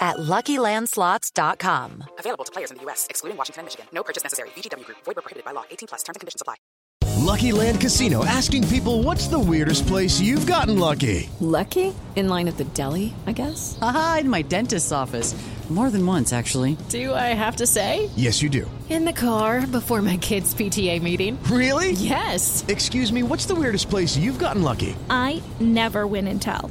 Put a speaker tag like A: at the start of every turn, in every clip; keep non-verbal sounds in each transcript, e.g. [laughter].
A: at LuckyLandSlots.com.
B: Available to players in the U.S., excluding Washington and Michigan. No purchase necessary. VGW Group. Void where prohibited by law. 18 plus. Terms and conditions apply.
C: Lucky Land Casino asking people, "What's the weirdest place you've gotten lucky?"
D: Lucky? In line at the deli, I guess.
E: Aha, in my dentist's office. More than once, actually.
D: Do I have to say?
C: Yes, you do.
D: In the car before my kids' PTA meeting.
C: Really?
D: Yes.
C: Excuse me. What's the weirdest place you've gotten lucky?
F: I never win and tell.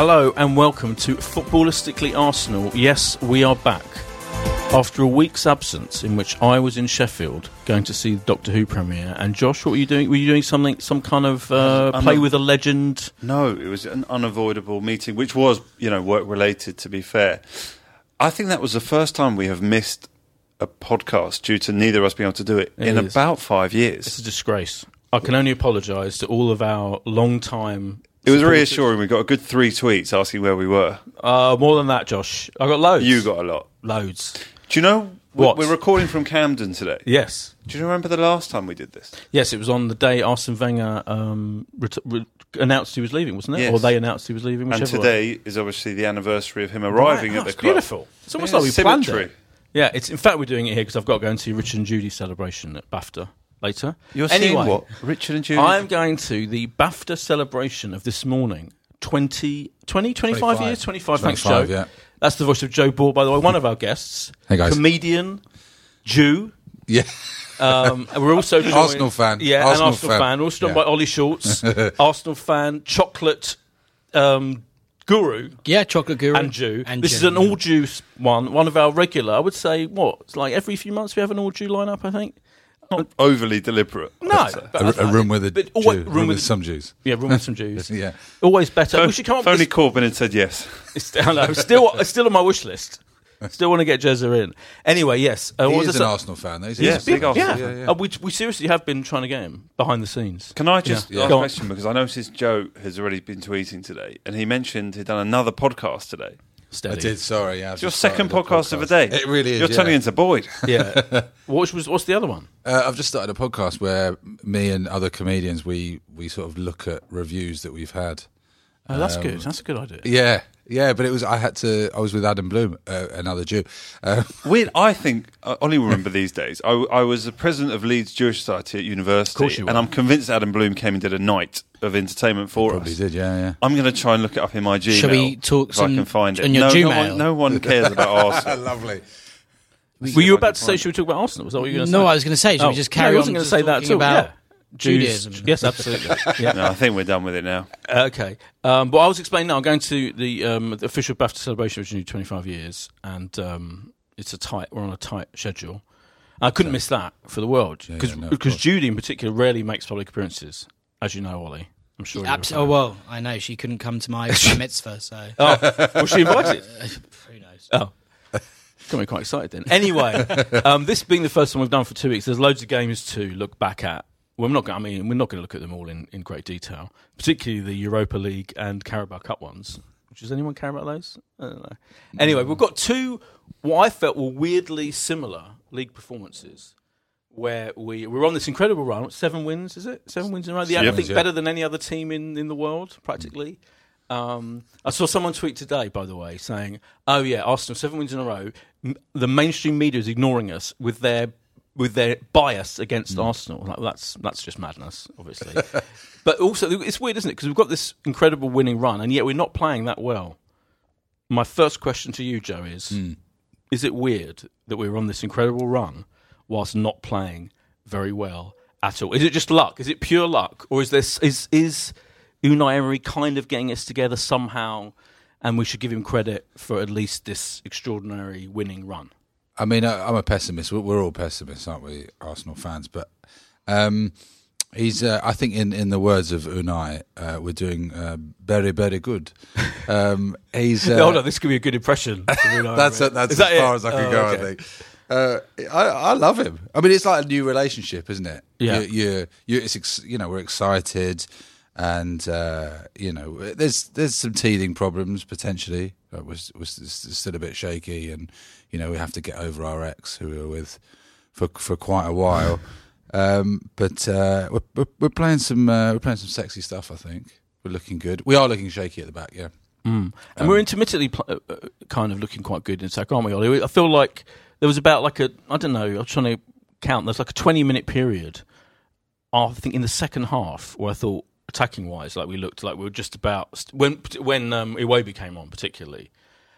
G: Hello and welcome to Footballistically Arsenal. Yes, we are back. After a week's absence, in which I was in Sheffield going to see the Doctor Who premiere, and Josh, what were you doing? Were you doing something, some kind of uh, play with a legend?
H: No, it was an unavoidable meeting, which was, you know, work related. To be fair, I think that was the first time we have missed a podcast due to neither of us being able to do it,
G: It
H: in
G: is.
H: about five years.
G: It's a disgrace. I can only apologise to all of our long-time.
H: It was reassuring. We got a good three tweets asking where we were.
G: Uh, more than that, Josh. I got loads.
H: You got a lot.
G: loads.
H: Do you know we-
G: What?
H: we're recording from Camden today?
G: Yes,
H: Do you remember the last time we did this?
G: yes. It was on the day Arsene Wenger um, ret- re- announced he was leaving, wasn't it?
H: Yes.
G: Or they announced he was leaving.
H: And
G: whichever way.
H: today is obviously the anniversary of him arriving
G: Right.
H: at
G: Oh,
H: the club.
G: beautiful. It's almost
H: Yeah,
G: like we planned
H: symmetry.
G: it. Yeah, it's in fact we're doing it here because I've got to go and see Richard and Judy celebration at BAFTA later.
H: You're
G: anyway,
H: seeing what? Richard and Judy?
G: I'm going to the BAFTA celebration of this morning. 20, 20 25,
I: 25.
G: years? 25, thanks,
I: 25,
G: Joe.
I: yeah.
G: That's the voice of Joe Bor, by the way, one of our guests.
I: Hey, guys.
G: Comedian, Jew.
I: Yeah.
G: Um, and we're also [laughs] joined,
I: Arsenal fan.
G: Yeah,
I: Arsenal
G: an Arsenal fan.
I: fan.
G: Also done
I: Yeah.
G: by Ollie Schultz, [laughs] Arsenal fan, chocolate um, guru.
J: Yeah, chocolate guru
G: and Jew.
J: And
G: this
J: Jew,
G: is an
J: yeah.
G: all Jew one. One of our regular. I would say what? It's like every few months we have an all Jew lineup. I think.
H: Not [laughs] overly deliberate.
G: No,
I: A, a room with a Jew,
G: always-
I: room, with, some Jews.
G: Yeah, room with some [laughs] Jews.
I: yeah.
G: Always better.
H: Phone-
G: we should come up with
H: Corbyn had said yes. [laughs]
G: I know, still, still on my wish list. Still want to get Jezza in. Anyway, yes. Uh,
I: He
G: what was
I: is an Arsenal fan, though. He's
H: Yeah,
I: a
H: big Arsenal
G: Yeah,
H: fan.
I: Yeah, yeah.
G: Uh, we, we seriously have been trying to get him behind the scenes.
H: Can I just ask a question because I noticed Joe has already been tweeting today, and he mentioned he'd done another podcast today.
G: Steady.
I: I did, sorry. Yeah,
H: It's your second
I: started a
H: podcast, of the day.
I: It really is.
H: You're
I: yeah.
H: turning into Boyd.
G: Yeah. [laughs] what was what's the other one?
I: Uh, I've just started a podcast where me and other comedians we we sort of look at reviews that we've had.
G: Oh, that's
I: Um,
G: good. That's a good idea.
I: Yeah, yeah, but it was I had to. I was with Adam Bloom, uh, another Jew. Uh, [laughs]
H: Weird. I think I only remember these days. I, I was the president of Leeds Jewish Society at university,
G: course you
H: and. I'm convinced Adam Bloom came and did a night of entertainment for
I: probably
H: us.
I: did. Yeah, yeah.
H: I'm going to try and look it up in my Gmail.
J: Shall we talk
H: if
J: some-
H: I can find it?
J: on your
H: no, no one, no one [laughs] cares about Arsenal.
I: Lovely.
G: Were you about to say should we talk about Arsenal? Was that what you were going to say?
J: No, I was going to say, should
G: Oh,
J: we just
G: no,
J: carry
G: I wasn't going to say that at all.
J: about
G: yeah. Jews-
J: Judaism?
G: Yes, absolutely. [laughs] yeah.
H: No, I think we're done with it now.
G: Okay, um, but I was explaining now. I'm going to the, um, the official BAFTA celebration, which is new 25 years, and um, it's a tight. We're on a tight schedule. I couldn't miss that for the world because
I: yeah, no,
G: because. Judy in particular rarely makes public appearances, as you know, Ollie. I'm sure. you're
J: Abs- oh well, I know she couldn't come to my [laughs] mitzvah, so
G: Oh, was she invited? [laughs]
J: who knows?
G: Oh. Got me quite excited then. Anyway, um, this being the first one we've done for two weeks, there's loads of games to look back at. I'm not. Gonna, I mean, we're not going to look at them all in, in great detail, particularly the Europa League and Carabao Cup ones. Does anyone care about those? I don't know. Anyway, we've got two what I felt were weirdly similar league performances. Where we we're on this incredible run, seven wins, is it? Seven wins in a row. The, I think
I: yeah.
G: better than any other team in, in the world, practically. Um, I saw someone tweet today, by the way, saying, "Oh yeah, Arsenal seven wins in a row. The mainstream media is ignoring us with their with their bias against mm. Arsenal. Like, that's that's just madness, obviously. [laughs] but also, it's weird, isn't it? Because we've got this incredible winning run, and yet we're not playing that well. My first question to you, Joe, is: mm. Is it weird that we're on this incredible run whilst not playing very well at all? Is it just luck? Is it pure luck, or is this is is Unai Emery kind of getting us together somehow, and we should give him credit for at least this extraordinary winning run?
I: I mean, I, I'm a pessimist. We're, we're all pessimists, aren't we, Arsenal fans? But um, he's, uh, I think, in, in the words of Unai, uh, we're doing uh, very, very good. [laughs] Um, he's. Uh,
G: Hold on, this could be a good impression. [laughs] Unai
I: that's
G: Emery.
I: that's
G: Is
I: as
G: that
I: far
G: it?
I: as I can
G: Oh,
I: go.
G: okay.
I: I think. Uh, I, I love him. I mean, it's like a new relationship, isn't it?
G: Yeah.
I: you, you it's ex, you know we're excited, and uh, you know there's there's some teething problems potentially. It was was still a bit shaky, and you know we have to get over our ex who we were with for for quite a while. um, but uh, we're, we're we're playing some uh, we're playing some sexy stuff. I think we're looking good. We are looking shaky at the back. Yeah.
G: Mm. And we're intermittently pl- uh, uh, kind of looking quite good in attack, aren't we, Ollie? I feel like there was about like a, I don't know, I'm trying to count, there's like a 20 minute period, I think in the second half, where I thought, attacking wise, like we looked like we were just about, st- when when um, Iwobi came on, particularly.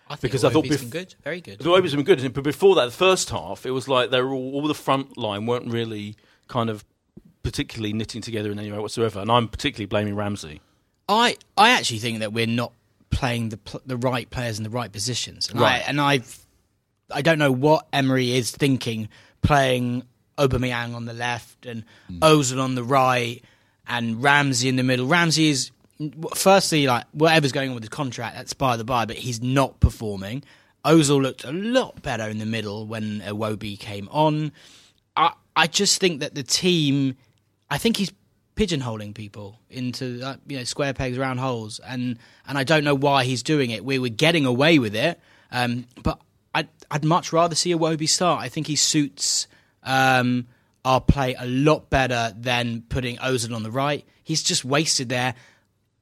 J: I think
G: Because I thought
J: Iwobi's
G: bef-
J: been good, very good.
G: Iwobi's been good, but before that, the first half, it was like they were all, all the front line weren't really kind of particularly knitting together in any way whatsoever. And I'm particularly blaming Ramsey.
J: I I actually think that we're not playing the pl- the right players in the right positions, and
G: Right.
J: I and I I don't know what Emery is thinking playing Aubameyang on the left and Ozil on the right and Ramsey in the middle. Ramsey is firstly like whatever's going on with his contract, that's by the by, but he's not performing. Ozil looked a lot better in the middle when Iwobi came on. I I just think that the team, I think he's pigeonholing people into uh, you know square pegs round holes, and and I don't know why he's doing it. We were getting away with it, um, but I'd I'd much rather see Iwobi start. I think he suits um, our play a lot better than putting Ozil on the right. He's just wasted there.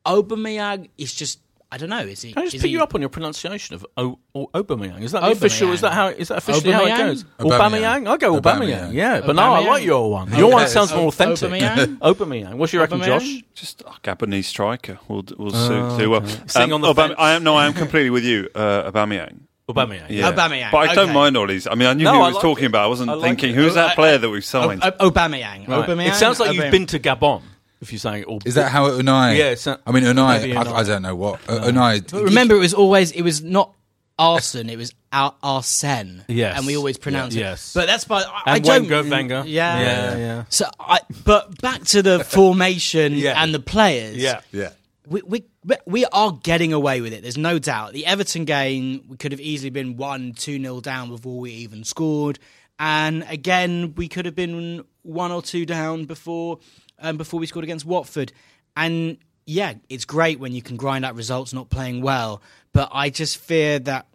J: Aubameyang is just I don't know. Is he?
G: Can I just
J: is
G: pick
J: he,
G: you up on your pronunciation of o- o- Aubameyang? Is that the official? Is that how? Is that officially how it
J: Aubameyang?
G: goes?
I: Aubameyang.
G: Aubameyang. I go Aubameyang.
I: Aubameyang.
G: Yeah, but no, I like your one. Your one sounds more
J: O-
G: authentic.
J: Aubameyang? [laughs]
G: Aubameyang. What's your reckon, Josh?
H: Just a Gabonese striker will will
G: Oh,
H: suit, do well.
G: okay. Sitting on the
H: Aubame-
G: fence.
H: I am no, I am completely with you, uh, Aubameyang.
G: Aubameyang.
H: Yeah.
J: Aubameyang, oh,
H: but I don't
J: okay.
H: mind all these. I mean, I knew
G: No,
H: who
G: I
H: he was
G: like
H: talking
G: it.
H: about. I wasn't
G: I like
H: thinking
G: it.
H: who's uh, that
J: uh,
H: player that we've uh, signed.
J: Oh, o- O- Aubameyang.
G: Right.
J: Aubameyang.
G: It sounds like you've been to Gabon. If you're saying, or,
I: Is that how Unai?
G: Yeah, it's not-
I: I mean, Unai.
G: maybe
I: I, I don't know what uh, Unai.
J: But remember, it was always it was not Arsen, it was Ar- Arsene.
G: Yes.
J: and we always pronounce
G: Yeah.
J: it.
G: Yes.
J: but that's by I, I
G: And
J: don't.
G: Wenger, Wenger.
J: Yeah,
G: Yeah, yeah.
J: So, I but back to the formation [laughs]
G: Yeah.
J: and the players.
G: yeah,
I: yeah.
J: We, we we are getting away with it. There's no doubt. The Everton game, we could have easily been one, two nil down before we even scored, and again we could have been one or two down before um, before we scored against Watford. And yeah, it's great when you can grind out results, not playing well. But I just fear that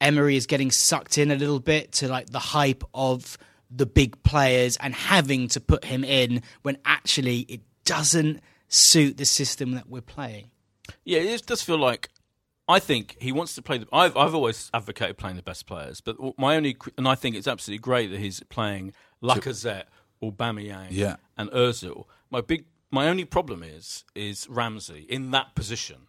J: Emery is getting sucked in a little bit to like the hype of the big players and having to put him in when actually it doesn't suit the system that we're playing.
G: Yeah, it does feel like. I think he wants to play. The, I've I've always advocated playing the best players, but my only and I think it's absolutely great that he's playing Lacazette, Aubameyang,
I: Yeah.
G: and Özil. My big, my only problem is is Ramsey in that position.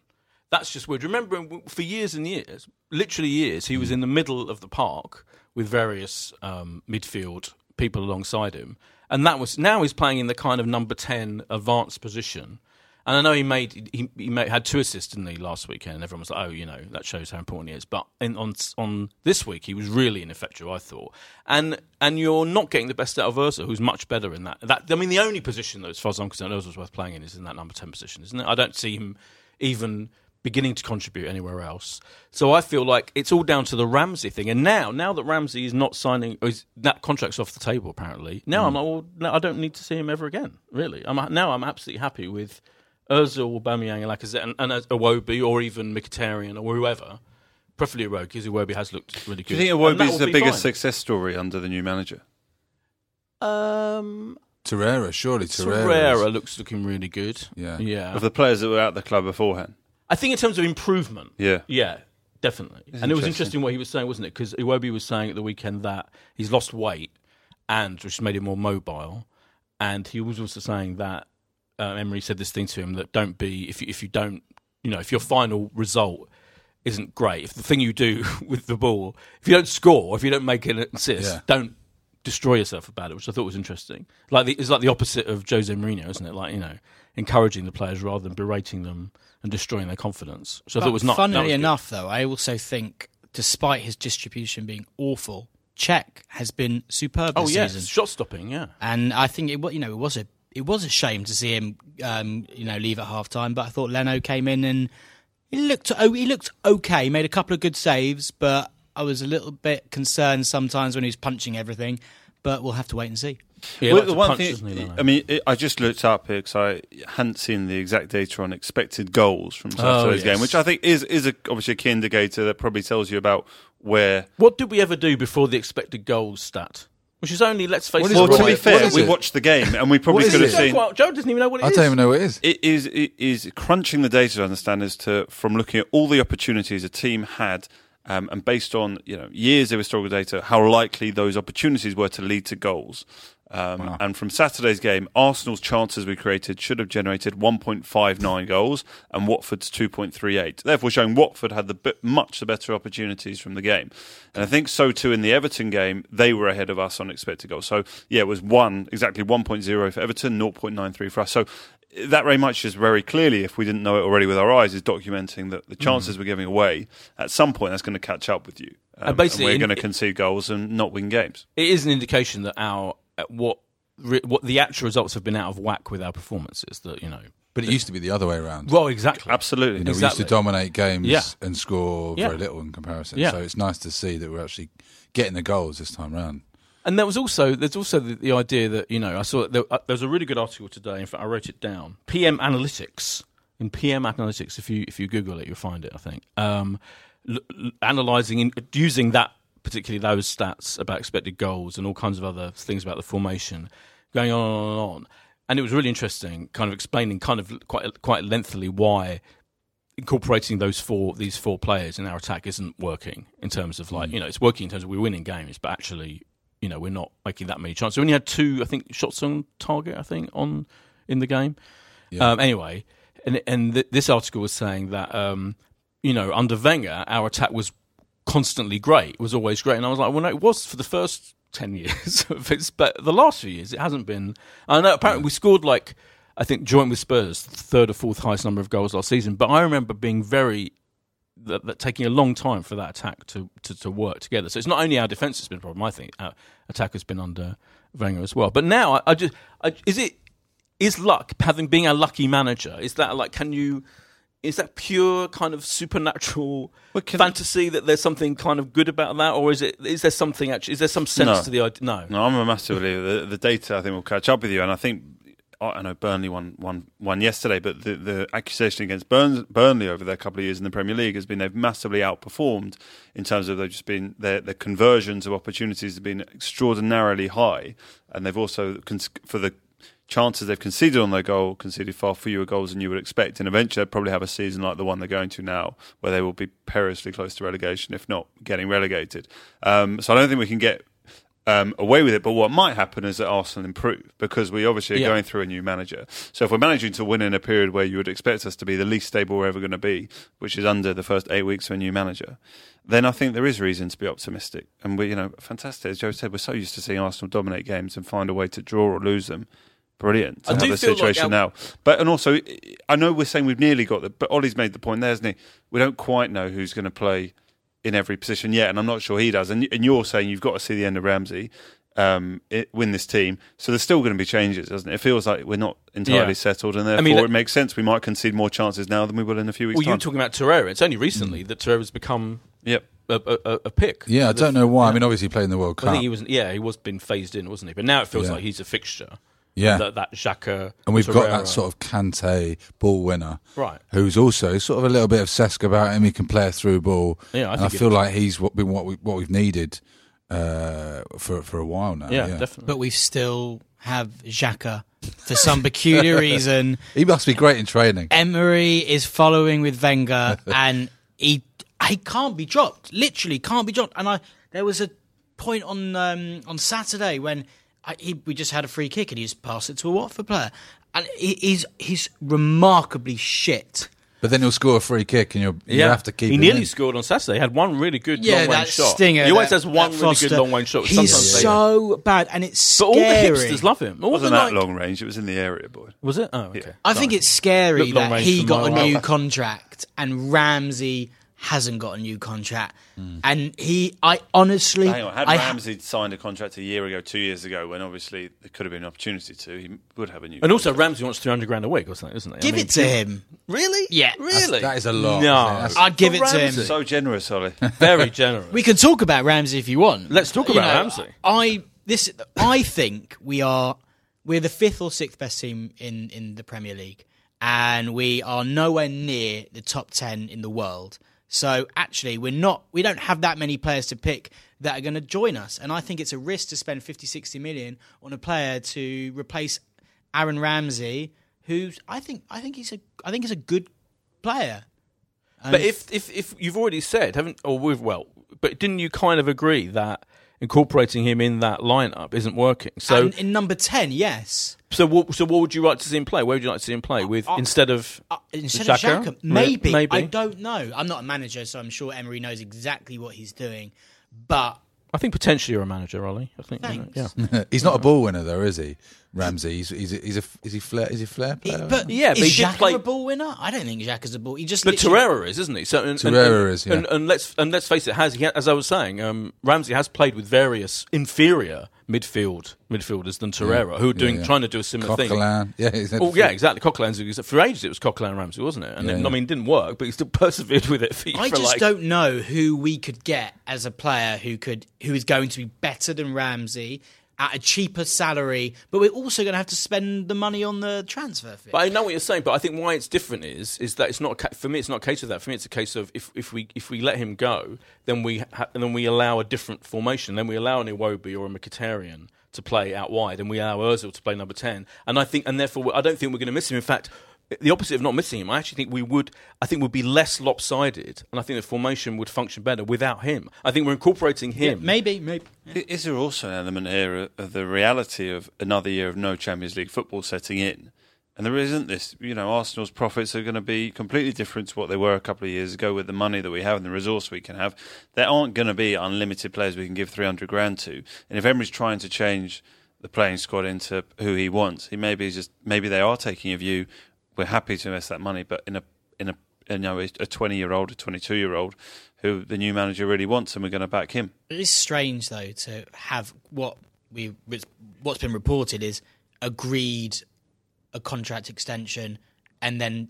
G: That's just weird. Remember, for years and years, literally years, he was in the middle of the park with various um, midfield people alongside him, and that was now he's playing in the kind of number ten advanced position. And I know he made he, he made, had two assists didn't he last weekend. And everyone was like, "Oh, you know, that shows how important he is." But in, on on this week, he was really ineffectual. I thought, and and you're not getting the best out of Ozil, who's much better in that. That I mean, the only position that, as far as I'm concerned, Ozil's worth playing in is in that number ten position, isn't it? I don't see him even beginning to contribute anywhere else. So I feel like it's all down to the Ramsey thing. And now, now that Ramsey is not signing, is, that contract's off the table apparently. Now I'm like, well, no, I don't need to see him ever again. Really, I'm now I'm absolutely happy with Ozil, Aubameyang, and Lacazette, and, and Iwobi, or even Mkhitaryan or whoever. Preferably Iwobi, because Iwobi has looked really
H: Do
G: good.
H: you think
G: And that
H: Iwobi's
G: will
H: the biggest
G: fine.
H: success story under the new manager?
G: Um,
I: Torreira, surely Torreira.
G: Torreira looks looking really good.
I: Yeah.
G: yeah.
H: Of the players that were at the club beforehand?
G: I think in terms of improvement,
H: Yeah.
G: yeah, definitely.
H: It's
G: and it was
H: interesting.
G: what he was saying, wasn't it? Because Iwobi was saying at the weekend that he's lost weight and which made him more mobile, and he was also saying that uh, Emery said this thing to him that don't be if you, if you don't you know if your final result isn't great if the thing you do [laughs] with the ball if you don't score if you don't make an assist
I: Yeah.
G: don't destroy yourself about it which I thought was interesting like the, it's like the opposite of Jose Mourinho isn't it like you know encouraging the players rather than berating them and destroying their confidence I
J: But
G: thought was not
J: Funnily
G: was
J: enough, though, I also think, despite his distribution being awful, Cech has been superb
G: oh yes
J: season.
G: shot stopping yeah
J: And I think it, you know, it was a it was a shame to see him, um, you know, leave at half time. But I thought Leno came in and he looked oh, he looked okay. He made a couple of good saves, but I was a little bit concerned sometimes when he was punching everything. But we'll have to wait and see.
G: Yeah,
H: Well, the one
G: punch,
H: thing,
G: he, Leno?
H: I mean, it, I just looked up here because I hadn't seen the exact data on expected goals from Saturday's
G: Oh, yes.
H: game, which I think is is a, obviously a key indicator that probably tells you about where.
G: What did we ever do before the expected goals stat? Which is only, let's face
I: What
G: it,
I: is
H: Well,
I: it?
H: to be fair, we
I: it?
H: watched the game and we [laughs] probably could have
I: it?
G: Joe,
H: seen.
G: quite- Joe doesn't even know what it
I: I
G: is.
I: don't even know what it is.
H: It is it is crunching the data to understand as to from looking at all the opportunities a team had, um, and based on you know years of historical data, how likely those opportunities were to lead to goals. Um, And from Saturday's game, Arsenal's chances we created should have generated 1.59 goals, and Watford's 2.38. Therefore, showing Watford had the bit, much the better opportunities from the game. And I think so too in the Everton game, they were ahead of us on expected goals. So yeah, it was one exactly 1.0 for Everton, 0.93 for us. So that very much is very clearly, if we didn't know it already with our eyes, is documenting that the chances we're giving away at some point that's going to catch up with you. Um,
G: And basically,
H: we're going to concede goals and not win games.
G: it is an indication that our what re- what the actual results have been out of whack with our performances. That you know,
I: But it used to be the other way around.
G: well, exactly,
H: Absolutely.
I: You know,
G: Exactly.
I: we used to dominate games
G: Yeah.
I: and score
G: Yeah.
I: very little in comparison.
G: Yeah.
I: So it's nice to see that we're actually getting the goals this time round.
G: And there was also there's also the, the idea that you know I saw there, uh, there was a really good article today. In fact, I wrote it down. PM Analytics in PM Analytics. If you if you Google it, you'll find it. I think um, l- l- analyzing in, using that particularly those stats about expected goals and all kinds of other things about the formation, going on and on and on. And it was really interesting, kind of explaining kind of quite quite lengthily why incorporating those four these four players in our attack isn't working in terms of like you know it's working in terms of we're winning games but actually you know we're not making that many chances. We only had two i think shots on target i think on in the game. Um, anyway and and th- this article was saying that um, you know under Wenger our attack was constantly great it was always great and i was like well no it was for the first 10 years [laughs] of its but the last few years it hasn't been i know apparently we scored like I think joint with Spurs, third or fourth highest number of goals last season. But I remember being very that, that taking a long time for that attack to, to, to work together. So it's not only our defence that's been a problem. I think our attack has been under Wenger as well. But now I, I just I, is it is luck having being a lucky manager? Is that like can you? Is that pure kind of supernatural fantasy that there's something kind of good about that, or is it? Is there something actually? Is there some sense
H: No.
G: to the idea? No,
H: No, I'm a massive believer. The, the data, I think, will catch up with you. And I think, I I know Burnley won, won, won yesterday, but the, the accusation against Burns, Burnley over their couple of years in the Premier League has been they've massively outperformed in terms of they've just been, their, their conversions of opportunities have been extraordinarily high. And they've also, for the chances they've conceded on their goal, conceded far fewer goals than you would expect. And eventually they'll probably have a season like the one they're going to now, where they will be perilously close to relegation, if not getting relegated. Um, so I don't think we can get um, away with it. But what might happen is that Arsenal improve because we obviously are
G: Yeah.
H: going through a new manager. So if we're managing to win in a period where you would expect us to be the least stable we're ever going to be, which is under the first eight weeks of a new manager, then I think there is reason to be optimistic. And we, you know, fantastic. As Joe said, we're so used to seeing Arsenal dominate games and find a way to draw or lose them. Brilliant to
G: I
H: have
G: do
H: the
G: feel like
H: situation now. But and also, I know we're saying we've nearly got it, but Ollie's made the point there, hasn't he? We don't quite know who's going to play in every position yet, and I'm not sure he does. And, and you're saying you've got to see the end of Ramsey um, it, win this team, so there's still going to be changes, doesn't it? It feels like we're not entirely
G: Yeah.
H: settled, and therefore
G: mean,
H: it makes sense we might concede more chances now than we will in a few weeks'
G: well, you were
H: time.
G: talking about Torreira. It's only recently that Torreira's become
H: yep.
G: a, a, a- a pick.
I: Yeah, I don't know why. I mean, obviously playing the World
G: I
I: Cup.
G: think he was. Yeah, he was been phased in, wasn't he? But now it feels
I: Yeah.
G: like he's a fixture.
I: Yeah.
G: that, that Xhaka,
I: And we've got that sort of Kante ball winner,
G: Right.
I: Who's also sort of a little bit of Cesc about him. He can play a through ball.
G: Yeah, I
I: and
G: think
I: I feel like he's what been what we what we've needed uh, for for a while now.
G: yeah, definitely.
J: But we still have Xhaka for some peculiar [laughs] reason.
I: He must be great in training.
J: Emery is following with Wenger, [laughs] and he he can't be dropped. Literally can't be dropped. And I there was a point on um, on Saturday when I, he, we just had a free kick and he just passed it to a Watford player, and he, he's he's remarkably shit.
I: But then he'll score a free kick, and you'll you
G: yeah,
I: have to keep.
G: He
I: him
G: nearly
I: in.
G: scored on Saturday. He had one really good
J: Yeah,
G: long range shot.
J: stinger.
G: he always
J: that-
G: has one
J: that
G: really good long range shot.
J: He's
G: Sometimes they-
J: so bad, and it's
G: but all the
J: scary.
G: hipsters love him. All
H: It wasn't that
G: like-
H: long range. It was in the area, boy.
G: Was it? Oh, okay.
J: I think it's scary that he got a new contract and Ramsey hasn't got a new contract.
G: Hmm.
J: And he, I honestly,
H: Hang on, had
J: I,
H: Ramsey signed a contract a year ago, two years ago, when obviously there could have been an opportunity to, he would have a new.
G: And also, Ramsey wants 300 grand a week or something, isn't he? I
J: give
G: mean,
J: it to him.
G: Really?
J: Yeah.
G: Really?
I: That is a lot.
G: No.
I: isn't it? That's-
J: I'd give it
G: For
J: to him.
H: So generous, Ollie. [laughs]
G: Very generous.
J: We can talk about Ramsey if you want.
G: Let's talk
J: You
G: about
J: know,
G: Ramsey.
J: I this I think we are we're the fifth or sixth best team in in the Premier League, and we are nowhere near the top ten in the world. So actually, we're not. We don't have that many players to pick that are going to join us, and I think it's a risk to spend 50, 60 million on a player to replace Aaron Ramsey, who's I think I think he's a I think he's a good player.
G: But if, if if you've already said, haven't or we've well, but didn't you kind of agree that incorporating him in that lineup isn't working? So
J: and in number ten, yes.
G: So what so what would you like to see him play? Where would you like to see him play with instead of
J: Uh, instead
G: Xhaka?
J: of Xhaka, maybe.
G: maybe.
J: I don't know. I'm not a manager, so I'm sure Emery knows exactly what he's doing. But
G: I think potentially you're a manager, Ollie. I think you know,
J: Thanks.
G: yeah. [laughs]
I: he's not a ball winner though, is he? Ramsey. He's he's a, he's a is he flair is he flair
J: he,
I: player?
J: but
G: Yeah, but
J: is
G: he did
J: Xhaka
G: play-
J: a ball winner? I don't think Xhaka's a ball. He just
G: But
J: literally-
G: Torreira is, isn't he? So and, and-
I: Torreira
G: and-
I: is, yeah.
G: And, and let's and let's face it, has he, as I was saying, um, Ramsey has played with various inferior midfield midfielders than Torreira, who are doing
I: yeah.
G: trying to do a similar thing.
I: Yeah, he's had
G: Oh yeah, exactly. Coquelin's for ages it was Coquelin and Ramsey, wasn't it? And then,
I: Yeah.
G: I mean, it didn't work, but he still [laughs] persevered with it. For,
J: I
G: for
J: just
G: like,
J: don't know who we could get as a player who could who is going to be better than Ramsey at a cheaper salary, but we're also going to have to spend the money on the transfer fee.
G: But I know what you're saying. But I think why it's different is is that it's not for me. It's not a case of that. For me, it's a case of if, if we if we let him go, then we ha- then we allow a different formation. Then we allow an Iwobi or a Mkhitaryan to play out wide, and we allow Özil to play number ten. And I think, and therefore, I don't think we're going to miss him. In fact. The opposite of not missing him, I actually think we would. I think would be less lopsided, and I think the formation would function better without him. I think we're incorporating
J: Yeah,
G: him.
J: maybe, maybe.
H: I- Is there also an element here of the reality of another year of no Champions League football setting in? And there isn't this, you know, Arsenal's profits are going to be completely different to what they were a couple of years ago with the money that we have and the resource we can have. There aren't going to be unlimited players we can give 300 grand to. And if Emery's trying to change the playing squad into who he wants, he maybe is just maybe they are taking a view. We're happy to invest that money, but in a in a you know a 20 year old, a 22 year old, who the new manager really wants, and we're going to back him.
J: It is strange though to have what we what's been reported is agreed a contract extension and then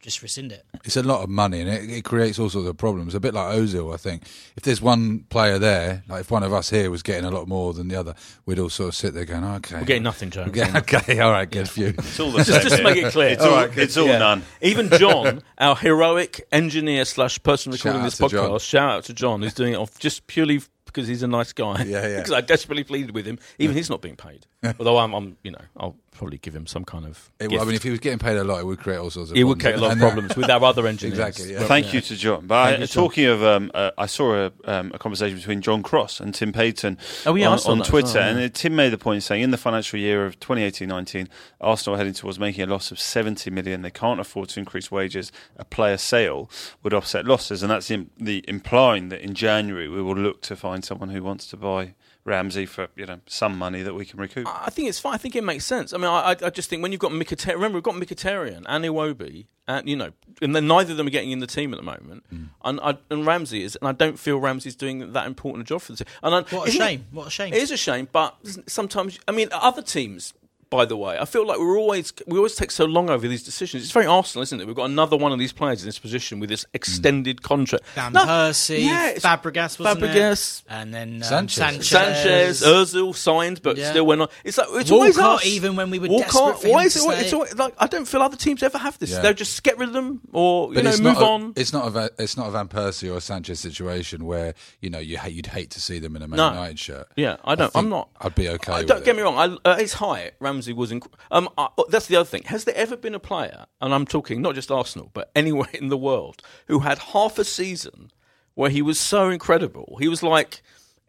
J: just rescind it.
I: It's a lot of money, and it, it creates all sorts of problems. A bit like Ozil, I think. If there's one player there, like if one of us here was getting a lot more than the other, we'd all sort of sit there going, "Okay,
G: We're getting nothing, Joe.
I: We're [laughs] okay, all right, get a few."
H: It's all the
G: just,
H: same
G: just to make it clear.
H: It's all, it's all
G: Yeah.
H: none.
G: Even John, [laughs] our heroic engineer slash person recording this
I: to John.
G: podcast, shout out to John, who's doing it off just purely because he's a nice guy.
I: Yeah, yeah. [laughs]
G: because I desperately pleaded with him. Even he's not being paid. Although I'm, I'm, you know, I'll probably give him some kind of.
I: It,
G: gift.
I: I mean, if he was getting paid a lot, it would create all sorts of.
G: it would
I: problems.
G: create a lot of
I: uh,
G: problems with our other engineers.
I: Exactly, yeah.
G: Well,
H: Thank
G: yeah.
H: you to John. But I,
G: Thank you, John.
H: talking of, um, uh, I saw a, um, a conversation between John Cross and Tim Payton
G: Oh, yeah,
H: on, on Twitter,
G: well, yeah.
H: and uh, Tim made the point saying in the financial year of 2018-19, Arsenal are heading towards making a loss of 70 million. They can't afford to increase wages. A player sale would offset losses, and that's im- the implying that in January we will look to find someone who wants to buy Ramsey for you know some money that we can recoup.
G: I think it's fine. I think it makes sense. I mean, I, I, I just think when you've got Mkhitaryan, remember we've got Mkhitaryan and Iwobi, and you know, and then neither of them are getting in the team at the moment,
J: Hmm.
G: and, I, and Ramsey is, and I don't feel Ramsey's doing that important a job for the team. And I,
J: What a
G: isn't it-
J: shame. What a shame.
G: It is a shame, but sometimes, I mean, other teams by the way. I feel like we're always we always take so long over these decisions. It's very Arsenal, isn't it? We've got another one of these players in this position with this extended contract.
J: Van
G: No,
J: Persie,
G: yeah,
J: Fabregas, wasn't
G: Fabregas.
J: it? And then um,
I: Sanchez.
J: Sanchez.
G: Sanchez, Özil signed, but
J: Yeah.
G: still went on. It's like it's always
J: Walcott,
G: us.
J: even when we were
G: Walcott,
J: desperate for
G: why
J: him
G: is
J: to
G: it? always-
J: stay.
G: It's always, like I don't feel other teams ever have this.
I: Yeah.
G: They'll just get rid of them or you know move
I: a,
G: on.
I: It's not a it's not a Van Persie or a Sanchez situation where you know you ha- you'd hate to see them in a Man
G: No.
I: United shirt.
G: Yeah, I don't.
I: think
G: I'm not.
I: I'd be okay.
G: I,
I: with
G: don't get me wrong. I, at his height, Ramsey was. Inc- um, I, that's the other thing. Has there ever been a player, and I'm talking not just Arsenal, but [laughs] anywhere in the world, who had half a season where he was so incredible? He was like,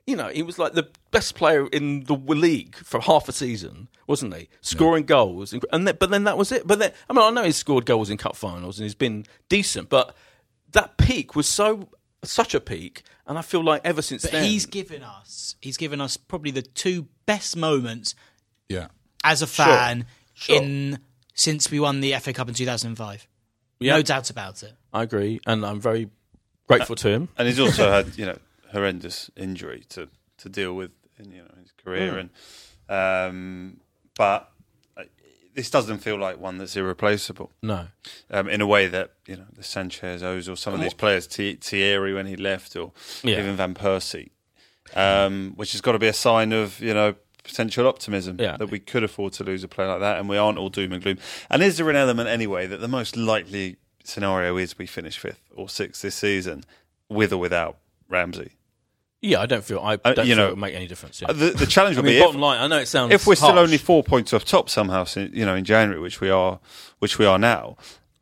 G: you know, he was like the best player in the league for half a season, wasn't he? Scoring goals, and then, but then that was it. But then, I mean, I know he's scored goals in cup finals and he's been decent, but that peak was so such a peak, and I feel like ever since
J: But
G: then,
J: he's given us, he's given us probably the two best moments
I: Yeah.
J: As a fan
G: Sure.
J: in since we won the FA Cup in 2005.
G: Yeah.
J: No doubt about it.
G: I agree, and I'm very grateful to him.
H: and he's also [laughs] had you know horrendous injury to to deal with in you know his career,
G: Mm.
H: and um, but uh, this doesn't feel like one that's irreplaceable.
G: No,
H: Um, in a way that you know the Sanchez, Ozil, some of these players, Thi- Thierry when he left, or
G: Yeah.
H: even Van Persie, um, which has got to be a sign of you know potential optimism
G: Yeah.
H: that we could afford to lose a player like that, and we aren't all doom and gloom. And is there an element anyway that the most likely scenario is we finish fifth or sixth this season, with or without Ramsey?
G: yeah, I don't feel I
H: Uh,
G: don't
H: you
G: feel
H: know,
G: it would make any difference. Yeah.
H: Uh, The, the challenge
G: I
H: will
G: mean,
H: be
G: bottom
H: if,
G: line. I know it sounds
H: if we're still only four points off top somehow, you know, in January, which we are, which we are now,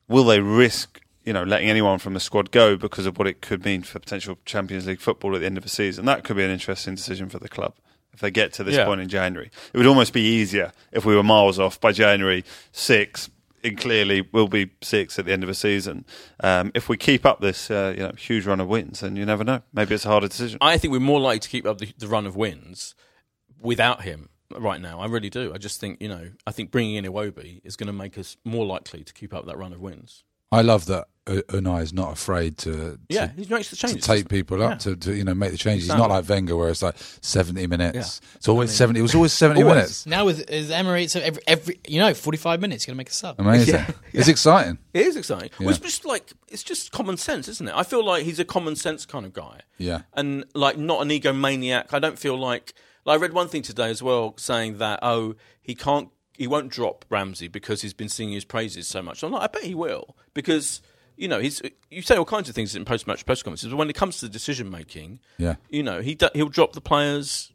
H: will they risk, you know, letting anyone from the squad go because of what it could mean for potential Champions League football at the end of the season? That could be an interesting decision for the club if they get to this
G: Yeah.
H: point in January. It would almost be easier if we were miles off by January six. It clearly we'll be six at the end of a season. Um, if we keep up this, uh, you know, huge run of wins, then you never know. Maybe it's a harder decision.
G: I think we're more likely to keep up the, the run of wins without him right now. I really do. I just think you know. I think bringing in Iwobi is going to make us more likely to keep up that run of wins.
I: I love that U- Unai is not afraid to, to
G: Yeah, he makes the
I: to take people up
G: Yeah.
I: to, to you know make the changes. He's not like Wenger where it's like seventy minutes.
G: Yeah.
I: It's always seventy. It was always seventy
G: Always.
I: minutes.
J: Now with, with Emery, it's every, every you know, 45 minutes, going to make a sub.
I: Amazing.
G: Yeah. [laughs]
I: It's exciting.
G: It is exciting. Well, it's just like it's just common sense, isn't it? I feel like he's a common sense kind of guy.
I: Yeah.
G: and like not an egomaniac. I don't feel like, like I read one thing today as well saying that oh he can't he won't drop Ramsey because he's been singing his praises so much. I'm like I bet he will because you know he's you say all kinds of things in post match press conferences, but when it comes to decision making,
I: Yeah.
G: you know he he'll drop the players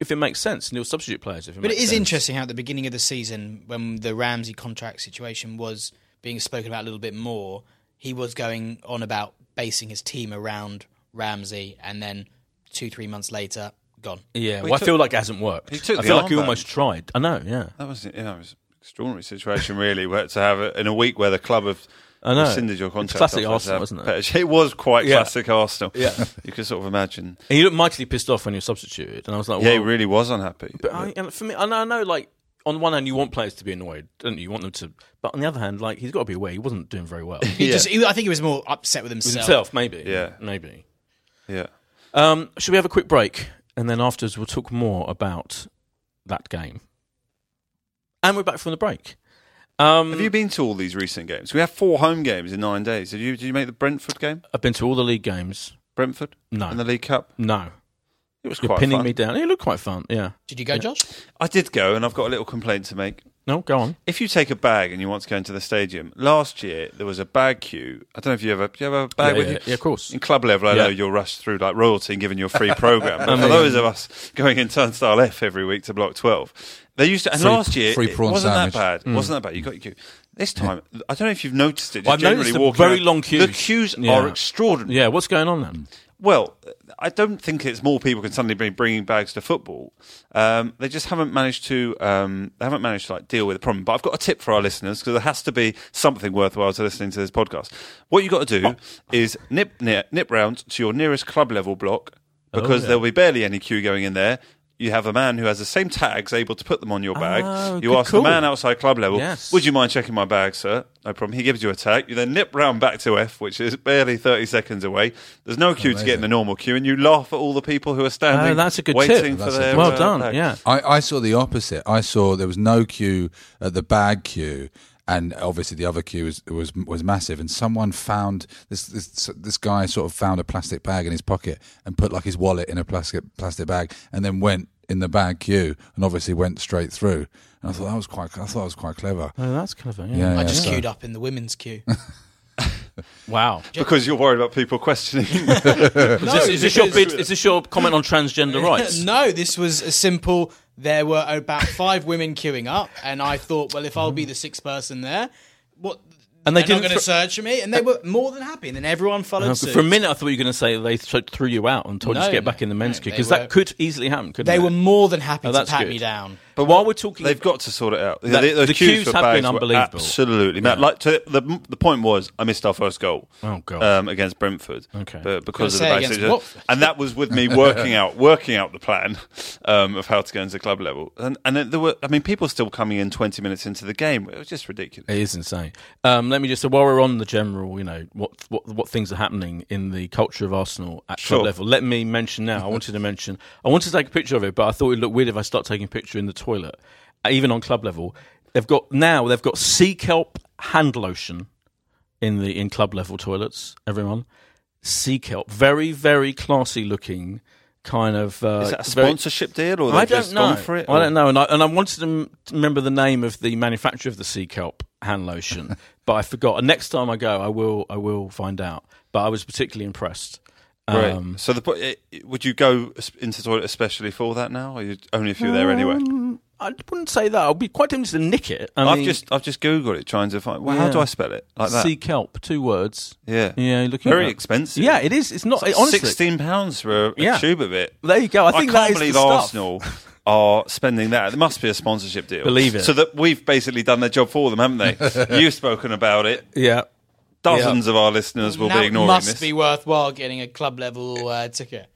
G: if it makes sense and he'll substitute players if it
J: But it
G: makes
J: is
G: sense.
J: interesting how at the beginning of the season, when the Ramsey contract situation was being spoken about a little bit more, he was going on about basing his team around Ramsey, and then two, three months later, gone.
G: Yeah,
H: Well,
G: well, I
H: took-
G: feel like it hasn't worked.
H: he took
G: I
H: the
G: feel like he
H: armband.
G: almost tried. I know. Yeah.
H: That was, you know, it was an extraordinary situation, really, where to have it in a week where the club have
G: I know.
H: rescinded your
G: It's
H: contract.
G: classic
H: offers,
G: Arsenal, wasn't it?
H: Petr- [laughs] It was quite
G: Yeah.
H: classic Arsenal.
G: Yeah. [laughs]
H: you could sort of imagine.
G: And he looked mightily pissed off when he was substituted, and I was like,
H: yeah, he
G: well,
H: really was unhappy.
G: But I, and for me, I know, I know, like on one hand, you want players to be annoyed, don't you? You want them to, but on the other hand, like he's got to be aware he wasn't doing very well. [laughs]
J: He
H: Yeah.
J: just, he, I think he was more upset with
G: With
J: himself.
G: himself, maybe.
H: Yeah.
G: maybe.
H: yeah.
G: Um, should we have a quick break, and then afterwards we'll talk more about that game. And we're back from the break. Um,
H: Have you been to all these recent games? We have four home games in nine days. Did you? Did you make the Brentford game?
G: I've been to all the league games.
H: Brentford
G: No,
H: in the League Cup.
G: no.
H: It was
G: You're
H: quite
G: pinning
H: fun.
G: me down. It looked quite fun. Yeah.
J: Did you go, Josh?
H: I did go, and I've got a little complaint to make.
G: No, go on.
H: If you take a bag and you want to go into the stadium, last year there was a bag queue. I don't know if you ever, do you have a bag
G: yeah,
H: with
G: yeah,
H: you?
G: yeah, of course.
H: In club level, I
G: Yeah.
H: know you'll rush through like royalty and giving you a free [laughs] program. But for those of us going in turnstile F every week to block twelve, they used to. And
I: Free-
H: last year
I: free
H: it
I: prawn
H: wasn't
I: sandwich.
H: that bad. Mm. wasn't that bad. You got your queue. This time, I don't know if you've noticed it. Just
G: Well, I've
H: generally
G: noticed the
H: walking
G: very
H: around,
G: long queues.
H: The
G: queues.
H: queues
G: Yeah.
H: are extraordinary.
G: Yeah, what's going on then?
H: Well, I don't think it's more people can suddenly be bringing bags to football. Um, they just haven't managed to. Um, they haven't managed to like deal with the problem. But I've got a tip for our listeners because there has to be something worthwhile to listening to this podcast. What you got to do is nip nip, nip round to your nearest club level block because
G: Oh, yeah.
H: there'll be barely any queue going in there. You have a man who has the same tags able to put them on your bag.
G: Oh,
H: you
G: good
H: ask
G: call.
H: the man outside club level,
G: Yes.
H: would you mind checking my bag, sir? No problem. He gives you a tag. You then nip round back to F, which is barely 30 seconds away. There's no queue to get in the normal queue, and you laugh at all the people who are standing
G: Oh, that's a good
H: waiting
G: tip.
H: for
I: That's a
H: their
I: good
G: well
H: uh,
G: done.
H: bag.
G: Yeah.
I: I, I saw the opposite. I saw there was no queue at the bag queue, and obviously the other queue was was, was massive. And someone found this, this this guy sort of found a plastic bag in his pocket and put like his wallet in a plastic plastic bag, and then went in the bag queue, and obviously went straight through. And I thought that was quite. I thought it was quite clever.
G: Oh, that's clever. Yeah.
I: Yeah,
J: I
I: yeah,
J: just
I: so-
J: queued up in the women's queue. [laughs]
G: Wow. [laughs]
H: Because you're worried about people questioning. [laughs] [laughs]
G: Is this, is this your bid? Is this your comment on transgender rights?
J: no, this was a simple. There were about five women queuing up, and I thought, well, if I'll be the sixth person there, what?
G: And they
J: they're
G: didn't
J: going to
G: thro-
J: search for me, and they were more than happy. And then everyone followed
G: Uh,
J: suit.
G: for a minute, I thought you were going to say they threw you out and told you to get
J: no,
G: back in the men's queue
J: they
G: because that could easily happen. Couldn't
J: they
G: it?
J: were more than happy
G: Oh,
J: to
G: that's
J: pat
G: good.
J: me down.
G: But while we're talking,
H: They've got to sort it out.
G: That-
H: the,
G: the
H: queues
G: queues have been unbelievable.
H: Absolutely, Matt. Like to, the the point was, I missed our first goal.
G: Oh, God.
H: Um, against Brentford.
G: Okay.
H: but because of the
J: say
H: situation. And that was with me [laughs] working out working out the plan um, of how to go into club level. And and there were, I mean, people still coming in twenty minutes into the game. It was just ridiculous.
G: It is insane. Um, let me just say, while we're on the general, you know, what what what things are happening in the culture of Arsenal at
H: Sure.
G: club level. Let me mention now. I wanted to mention. I wanted to take a picture of it, but I thought it'd look weird if I start taking a picture in the toilet, even on club level. They've got now. They've got sea kelp hand lotion in the in club level toilets. Everyone, sea kelp, very very classy looking. Kind of uh,
H: Is that a
G: very-
H: sponsorship deal, or
G: I don't know.
H: it?
G: I don't know, and I, and I wanted to m- to remember the name of the manufacturer of the sea kelp hand lotion, [laughs] but I forgot. And next time I go, I will I will find out. But I was particularly impressed.
H: Right.
G: Um,
H: so the eh, would you go into the toilet especially for that now, or you only if you're there anyway?
G: um, I wouldn't say that. I'd be quite tempted to nick it. I
H: I've
G: mean,
H: just I've just googled it trying to find. Well, how do I spell it like that?
G: sea kelp, two words.
H: yeah,
G: Yeah, you're looking
H: very expensive.
G: Yeah, it is. It's not
H: It's like
G: honestly.
H: sixteen pounds for a,
G: Yeah.
H: tube of it.
G: There you go. I think
H: can't
G: that is
H: believe. Arsenal [laughs] are spending that. There must be a sponsorship deal.
G: Believe it.
H: So that we've basically done their job for them, haven't they? [laughs] You've spoken about it.
G: Yeah.
H: Dozens of our listeners will
J: now
H: be ignoring
J: it must
H: this.
J: be worthwhile getting a club level uh, ticket.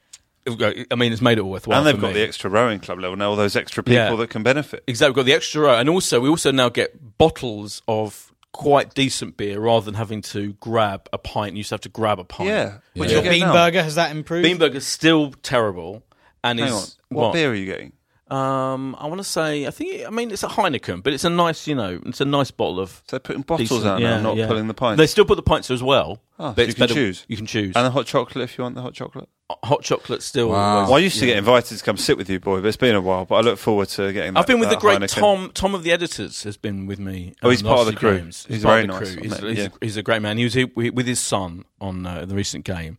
G: I mean, it's made it worthwhile.
H: and they've
G: for
H: got
G: me.
H: the extra rowing club level now. All those extra people
G: Yeah.
H: that can benefit.
G: Exactly, we've got the extra row, and also we also now get bottles of quite decent beer rather than having to grab a pint. You used to have to grab a pint.
H: Yeah.
J: With
H: you
J: your bean burger, has that improved?
G: Beanburger's still terrible, and
H: Hang
G: is
H: on. What, beer are you getting?
G: Um, I want to say, I think, I mean, it's a Heineken, but it's a nice, you know, it's a nice bottle of.
H: So they're putting bottles
G: decent-
H: out now,
G: yeah,
H: not
G: yeah.
H: pulling the pints.
G: They still put the pints as well.
H: Oh,
G: but
H: so
G: it's
H: you can
G: better-
H: choose.
G: You can choose.
H: And the hot chocolate if you want the hot chocolate.
G: Hot chocolate still.
I: Wow.
G: always-
H: Well, I used to
G: yeah.
H: get invited to come sit with you, boy, but it's been a while. But I look forward to getting. That,
G: I've been with the
H: that
G: great
H: Heineken.
G: Tom. Tom of the editors has been with me.
H: Oh, he's
G: um,
H: part of
G: last
H: the
G: few
H: crew.
G: games.
H: He's
G: part
H: very
G: of the
H: nice,
G: crew.
H: I
G: He's,
H: met-
G: he's,
H: yeah.
G: a, he's a great man. He was here wi- with his son on uh, the recent game,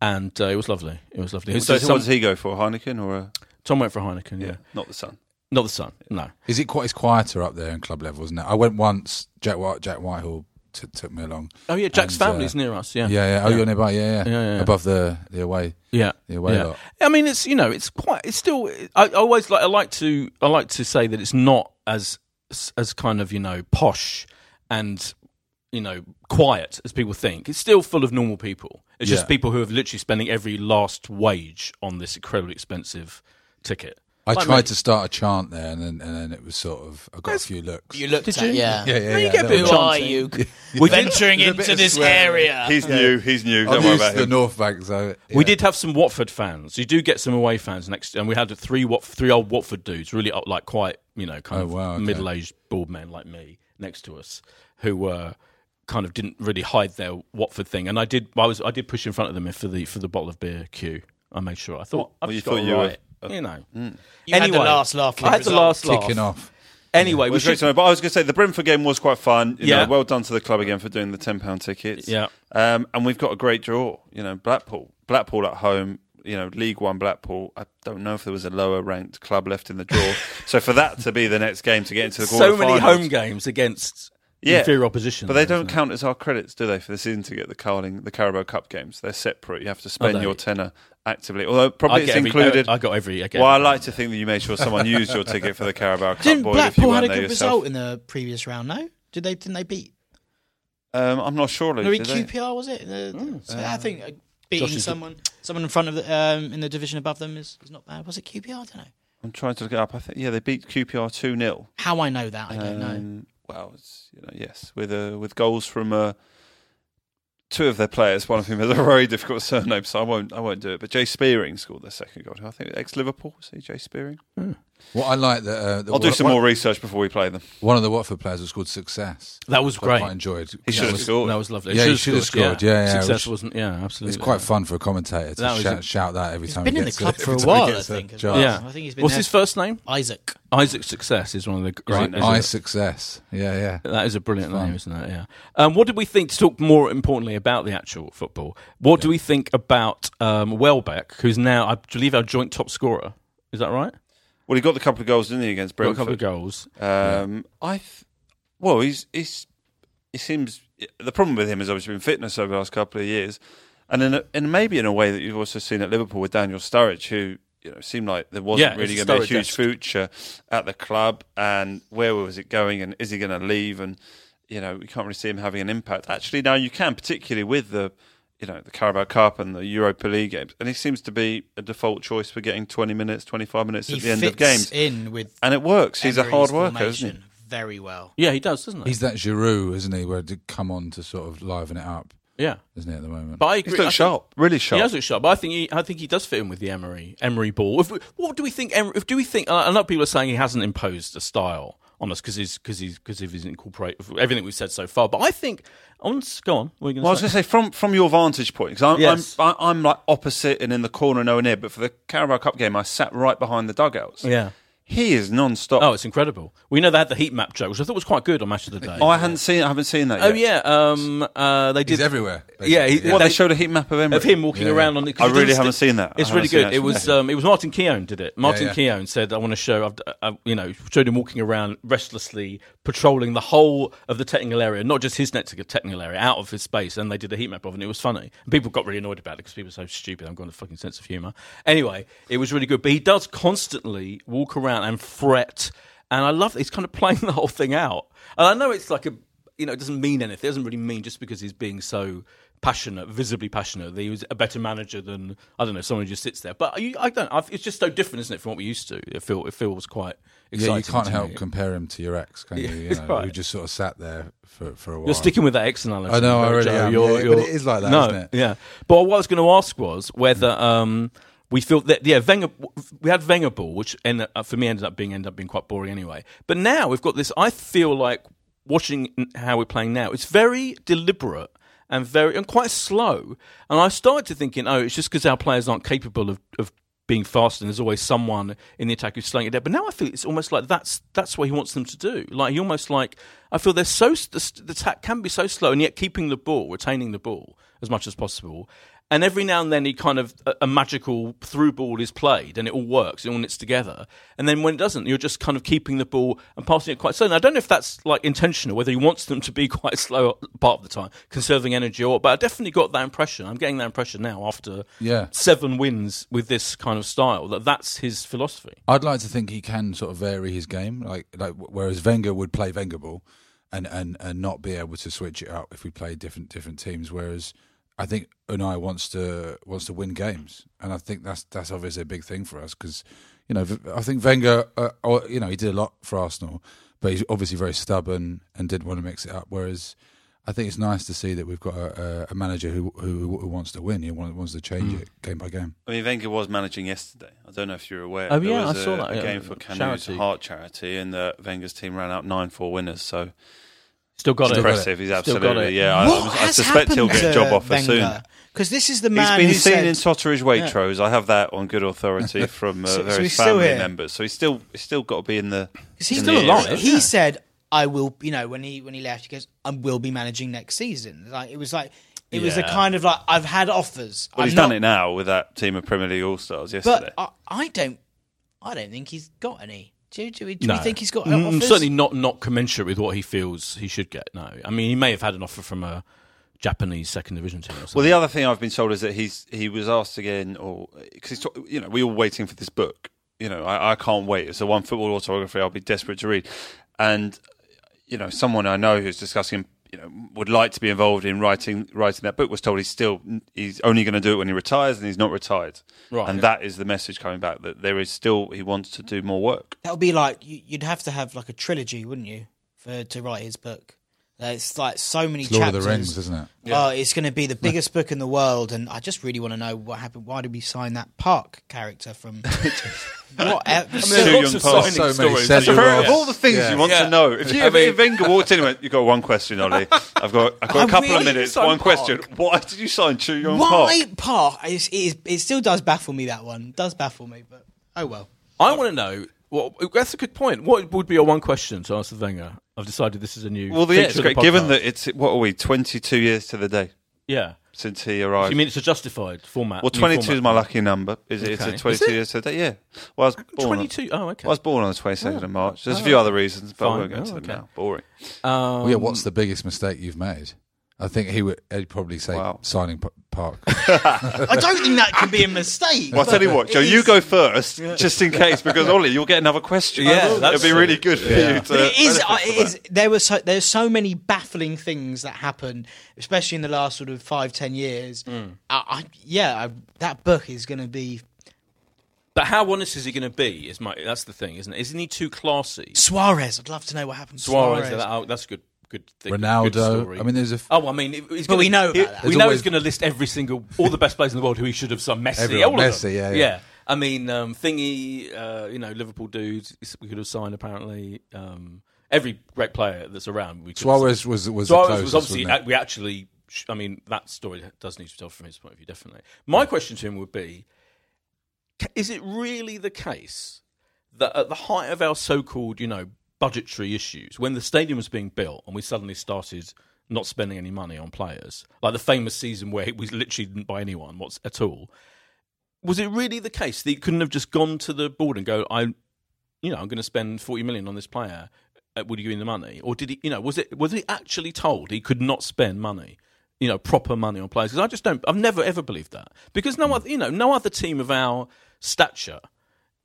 G: and uh, it was lovely. It was lovely.
H: What
G: So
H: does,
G: some-
H: what does he go for? Heineken or a,
G: Tom went for Heineken. Yeah,
H: not the sun?
G: not the son. No.
I: Is it quite? It's quieter up there in club level, isn't it? I went once. Jack White, Jack Whitehall t- took me along.
G: Oh yeah, Jack's
I: And, uh,
G: family's near us. Yeah.
I: Yeah, yeah. Oh, you're nearby. Yeah, yeah.
G: Yeah, yeah, yeah.
I: Above the the away.
G: Yeah,
I: The away
G: yeah.
I: lot.
G: I mean, it's you know, it's quite. It's still. I, I always like. I like to. I like to say that it's not as as kind of you know posh and you know quiet as people think. It's still full of normal people. It's
I: Yeah.
G: just people who are literally spending every last wage on this incredibly expensive ticket.
I: I
G: Like
I: tried
G: me.
I: to start a chant there, and then and then it was sort of. I got a few looks.
J: You looked
G: Did
J: at,
G: you?
J: yeah.
I: yeah, yeah,
G: No, you
I: yeah.
G: get a bit
I: no,
G: of
J: Who
I: no.
J: are you?
G: We [laughs] did- [laughs]
J: Venturing
I: There's a bit
J: into
I: of
J: this
I: swearing.
J: area.
H: He's new. He's new. Don't
I: I'm
H: worry
I: used
H: about
I: to the
H: him.
I: North Bank, so
G: We
I: yeah.
G: did have some Watford fans. You do get some away fans next, and we had three Wat- three old Watford dudes, really up, like quite you know kind
I: Oh,
G: of
I: wow, okay.
G: middle aged bald men like me next to us, who were kind of didn't really hide their Watford thing. And I did, I was, I did push in front of them for the for the bottle of beer queue. I made sure. I thought,
H: What?
G: I've
H: Well, you
G: just got
H: thought
G: it
H: you were-
G: right. You know.
J: You had the last laugh
G: I had the last laugh.
I: kicking off.
G: Anyway,
H: Well,
G: we
H: it's great
G: should.
H: to know, but I was going to say the Brentford game was quite fun. You
G: Yeah.
H: know, well done to the club again for doing the ten pound tickets.
G: Yeah.
H: um, and we've got a great draw. You know, Blackpool, Blackpool at home. You know, League One Blackpool. I don't know if there was a lower ranked club left in the draw. [laughs] so for that to be the next game to get into the
G: So many home games against
H: Yeah.
G: inferior opposition,
H: But they
G: though,
H: don't
G: isn't it?
H: count as our credits, do they, for the season to get the Carling, the Carabao Cup games? They're separate. You have to spend your tenner actively. Although probably it's
G: every-
H: included.
G: I got every. I get
H: well, I
G: every-
H: like to think that you made sure someone used your ticket for the Carabao [laughs] Cup.
J: Didn't
H: Boyd,
J: Blackpool had a good
H: yourself.
J: result in the previous round? No, did they? Didn't they beat?
H: Um, I'm not sure. Luke,
J: Maybe
H: did they?
J: QPR was it? The- so I think uh, beating
G: is-
J: someone, someone in front of the, um, in the division above them is, is not bad. Was it QPR? I don't know.
H: I'm trying to look it up. I think yeah, they beat QPR two 0
J: How I know that, I don't know.
H: Well, it's, you know, yes, with uh, with goals from uh, two of their players, one of whom has a very difficult surname, so I won't I won't do it. But Jay Spearing scored their second goal. I think ex Liverpool. See Jay Spearing.
I: What I like that. Uh, the-
H: I'll do
I: one-
H: some
I: one-
H: more research before we play them.
I: One of the Watford players was called Success.
G: That was
I: which I
G: great.
I: quite enjoyed.
H: He
I: That
H: should have
I: was-
H: scored.
G: That was lovely.
I: Yeah, he should have scored. Yeah, yeah.
G: Success
I: which-
G: wasn't. Yeah, absolutely.
I: It's quite fun for a commentator to
G: That
I: shout,
G: a-
I: shout that every time.
J: been
I: he
J: in the club
I: a,
J: for a
I: every time he
J: while, I think, as
G: Yeah.
J: I think he's been
G: What's
J: there-
G: his first name?
J: Isaac.
G: Isaac Success is one of the great.
I: I success. Yeah, yeah.
G: That is a brilliant
I: Fun.
G: name, isn't it? Yeah. Um, what did we think? To talk more importantly about the actual football, what do we think about um, Welbeck, who's now, I believe, our joint top scorer? Is that right?
H: Well, he got the couple of goals, didn't he, against Brentford?
G: Got a couple of goals.
H: Um, I, th- well, he's he's he seems the problem with him has obviously been fitness over the last couple of years, and in a, and maybe in a way that you've also seen at Liverpool with Daniel Sturridge, who you know seemed like there wasn't
G: Yeah,
H: really going to be a huge future at the club, and where was it going, and is he going to leave, and you know we can't really see him having an impact. Actually, now you can, particularly with the. You know the Carabao Cup and the Europa League games, and he seems to be a default choice for getting twenty minutes, twenty-five minutes
J: He
H: at the end
J: fits
H: of games,
J: in with
H: and it works. He's a hard worker, isn't he?
J: Very well.
G: Yeah, he does, doesn't he?
I: He's that Giroud, isn't he? Where it did come on to sort of liven it up,
G: yeah.
I: isn't he, at the moment?
G: But I
H: He's
G: agree. I
H: looked
G: think-
H: sharp, really sharp.
G: He does look sharp, but I think he, I think he does fit in with the Emery Emery ball. If we, what do we think? Emery, if do we think? Uh, a lot of people are saying he hasn't imposed a style on us because he's because he's because of his incorporate everything we've said so far. But I think on go on. What
H: Well, I was going to say from from your vantage point because I'm,
G: Yes.
H: I'm I'm like opposite and in the corner nowhere near. But for the Carabao Cup game, I sat right behind the dugouts.
G: Yeah.
H: He is non-stop.
G: Oh, it's incredible. We know they had the heat map joke, which I thought was quite good on Match of the Day.
H: Oh, I hadn't seen I haven't seen that.
G: Oh
H: yet.
G: yeah, um, uh, they did
I: He's everywhere.
G: Yeah, he,
I: basically.
H: Well,
G: they,
H: they showed a heat map of Emery.
G: of him walking
I: Yeah.
G: around on the. 'cause
H: I
G: he
H: really
G: does
H: haven't seen that. I
G: It's
H: haven't
G: really
H: seen
G: good.
H: that
G: It was um, it was Martin Keown did it. Martin
I: yeah.
G: Keown said, "I want to show, I've, uh, you know, showed him walking around restlessly, patrolling the whole of the technical area, not just his technical area, out of his space." And they did a heat map of it, and it was funny. And people got really annoyed about it because people are so stupid. I've got a fucking sense of humour. Anyway, it was really good. But he does constantly walk around and fret, and I love he's kind of [laughs] playing the whole thing out. And I know it's like a you know, it doesn't mean anything. It doesn't really mean just because he's being so passionate, visibly passionate, that he was a better manager than I don't know someone who just sits there. But you, I don't. I've, it's just so different, isn't it, from what we used to? It feel it feels quite exciting.
I: yeah, you can't help
G: me.
I: compare him to your ex, can you? You [laughs] know,
G: right.
I: Who just sort of sat there for, for a while.
G: You're sticking with that ex analogy.
I: I know, I
G: Joe.
I: really am.
G: You're-
I: Yeah, but
G: you're-
I: it is like that,
G: no,
I: isn't it?
G: Yeah. But what I was going to ask was whether um, we feel that yeah, Wenger. We had Wenger ball, which ended, uh, for me ended up being ended up being quite boring anyway. But now we've got this. I feel like watching how we're playing now. It's very deliberate and very and quite slow. And I started to thinking, oh, it's just because our players aren't capable of, of being fast, and there's always someone in the attack who's slowing it down. But now I feel it's almost like that's that's what he wants them to do. Like he almost like I feel they're so the, the attack can be so slow, and yet keeping the ball, retaining the ball as much as possible. And every now and then, he kind of a, a magical through ball is played, and it all works, it all knits together. And then when it doesn't, you're just kind of keeping the ball and passing it quite slow. And I don't know if that's like intentional, whether he wants them to be [laughs] quite slow part of the time, conserving energy, or. But I definitely got that impression. I'm getting that impression now after
I: Yeah.
G: seven wins with this kind of style that that's his philosophy.
I: I'd like to think he can sort of vary his game, like like whereas Wenger would play Wenger ball, and, and, and not be able to switch it up if we played different different teams. Whereas I think Unai wants to wants to win games, and I think that's that's obviously a big thing for us because you know I think Wenger, uh, or, you know, he did a lot for Arsenal, but he's obviously very stubborn and didn't want to mix it up. Whereas I think it's nice to see that we've got a, a manager who, who who wants to win. He wants, wants to change it game by game.
H: I mean, Wenger was managing yesterday. I don't know if you're aware.
G: Oh,
H: There
G: yeah,
H: was
G: I
H: a,
G: saw that,
H: A
G: yeah.
H: game for Kanu's
G: Charity.
H: Heart Charity, and the Wenger's team ran out nine four winners. So
G: Still got
H: it's
G: it.
H: impressive. He's
G: Still got
H: absolutely
G: it.
H: yeah. I,
J: What
H: I
J: has
H: suspect he'll
J: happened
H: get a
J: to
H: job offer soon.
J: Wenger? Because this is the man he's
H: been
J: who
H: seen
J: said,
H: in Totteridge Waitrose. I have that on good authority [laughs] from uh,
J: So- so
H: various
J: he's still
H: family
J: here?
H: members. So he's still he's still got to be in the.
J: 'Cause he's
H: in
J: still
H: the
J: alive.
H: area.
J: He said, "I will." You know, when he when he left, he goes, "I will be managing next season." Like it was like it was a
G: Yeah.
J: kind of like I've had offers.
H: Well,
J: I'm
H: he's
J: not-
H: done it now with that team of Premier League All Stars yesterday.
J: But I, I don't. I don't think he's got any. Do, do, we- do
G: No.
J: we think he's got
G: Mm,
J: offers?
G: Certainly not not commensurate with what he feels he should get. No, I mean he may have had an offer from a Japanese second division team. Or something.
H: Well, the other thing I've been told is that he's he was asked again, or because he's talk- you know we're all waiting for this book. You know, I, I can't wait. It's a one football autobiography. I'll be desperate to read, and you know, someone I know who's discussing. You know would like to be involved in writing writing that book was told he's still he's only going to do it when he retires and he's not retired.
J: Right.
H: And that is the message coming back that there is still he wants to do more work.
J: That would be like you- you'd have to have like a trilogy, wouldn't you, for to write his book? It's like so many
I: It's Lord of
J: chapters.
I: the Rings, isn't it?
J: Oh, it's going to be the biggest book in the world, and I just really want to know what happened. Why did we sign that Park character from? [laughs] what? I
H: mean, there's lots of signing
I: So many
H: stories.
I: That's
H: That's of all the things
I: Yeah.
H: you want
G: Yeah.
H: to know, if, you,
G: I
H: if,
G: mean-
H: if Wenger walked in and went, "You've got one question, Ollie. I've got, I've got [laughs]
J: I
H: a couple
J: really
H: of minutes.
G: signed
H: One question. Why did you sign Chu Yong
J: Why
H: Park?"
J: Park? It's, it, is, it still does baffle me. That one It does baffle me, but oh well.
G: I want to know. Well, that's a good point. What would be your one question to ask Wenger? I've decided this is a new.
H: Well, the, yeah, it's
G: of the
H: great. Given that it's what are we, twenty-two years to the day
G: yeah.
H: since he
G: Do
H: arrived.
G: you mean it's a justified format?
H: well, twenty-two
G: format?
H: is my lucky number. Is it? It's a twenty-two
G: it?
H: years to the day. Yeah. Well, I was born. on-
G: 22. Oh, okay.
H: I was born on the twenty-second of March. There's a
G: Oh,
H: few other reasons, but I
G: Fine.
H: won't go into
G: Oh,
H: them now. Boring.
G: Um,
I: Well, yeah, what's the biggest mistake you've made? I think he would he'd probably say
H: Wow.
I: signing P- Park. [laughs]
J: I don't think that can be a mistake.
H: Well, I'll tell you what,
J: It
H: Joe, you
J: is-
H: go first, just in case, because Ollie, you'll get another question.
G: Yeah, that's
H: it'd be really good for you to.
J: But it is.
H: benefit
J: uh,
H: from
J: It is.
H: that.
J: There was so, there's so many baffling things that happen, especially in the last sort of five ten years.
G: Mm.
J: I, I, yeah, I, that book is going to be
G: But how honest is he going to be? Is my that's the thing, isn't it? Isn't he too classy?
J: Suarez. I'd love to know what happened. to
G: Suarez,
J: Suarez.
G: that, oh, that's a good. Good thing. Good
I: Ronaldo.
G: story.
I: I mean, there's a f-
G: Oh, I mean, he's
J: But
G: gonna,
J: we know
G: he-
J: about that.
G: We know
I: always-
G: he's going to list every single, all the best players in the world who he should have signed. Messi,
I: Everyone.
G: all of
I: Messi,
G: them.
I: yeah, yeah.
G: I mean, um, Thingy, uh, you know, Liverpool dudes, we could have signed apparently. Um, every great player that's around, we
I: Suarez
G: signed.
I: was was the
G: Suarez
I: closest,
G: was obviously.
I: wasn't it?
G: We actually, I mean, that story does need to be told from his point of view, definitely. My question to him would be: Is it really the case that at the height of our so-called, you know, budgetary issues, when the stadium was being built and we suddenly started not spending any money on players, like the famous season where we literally didn't buy anyone what's at all, was it really the case that he couldn't have just gone to the board and go, I, you know, I'm going to spend 40 million on this player. Uh, would you give me the money, or did he? You know, was it was he actually told he could not spend money? You know, proper money on players. Because I just don't. I've never ever believed that. Because no other, you know, no other team of our stature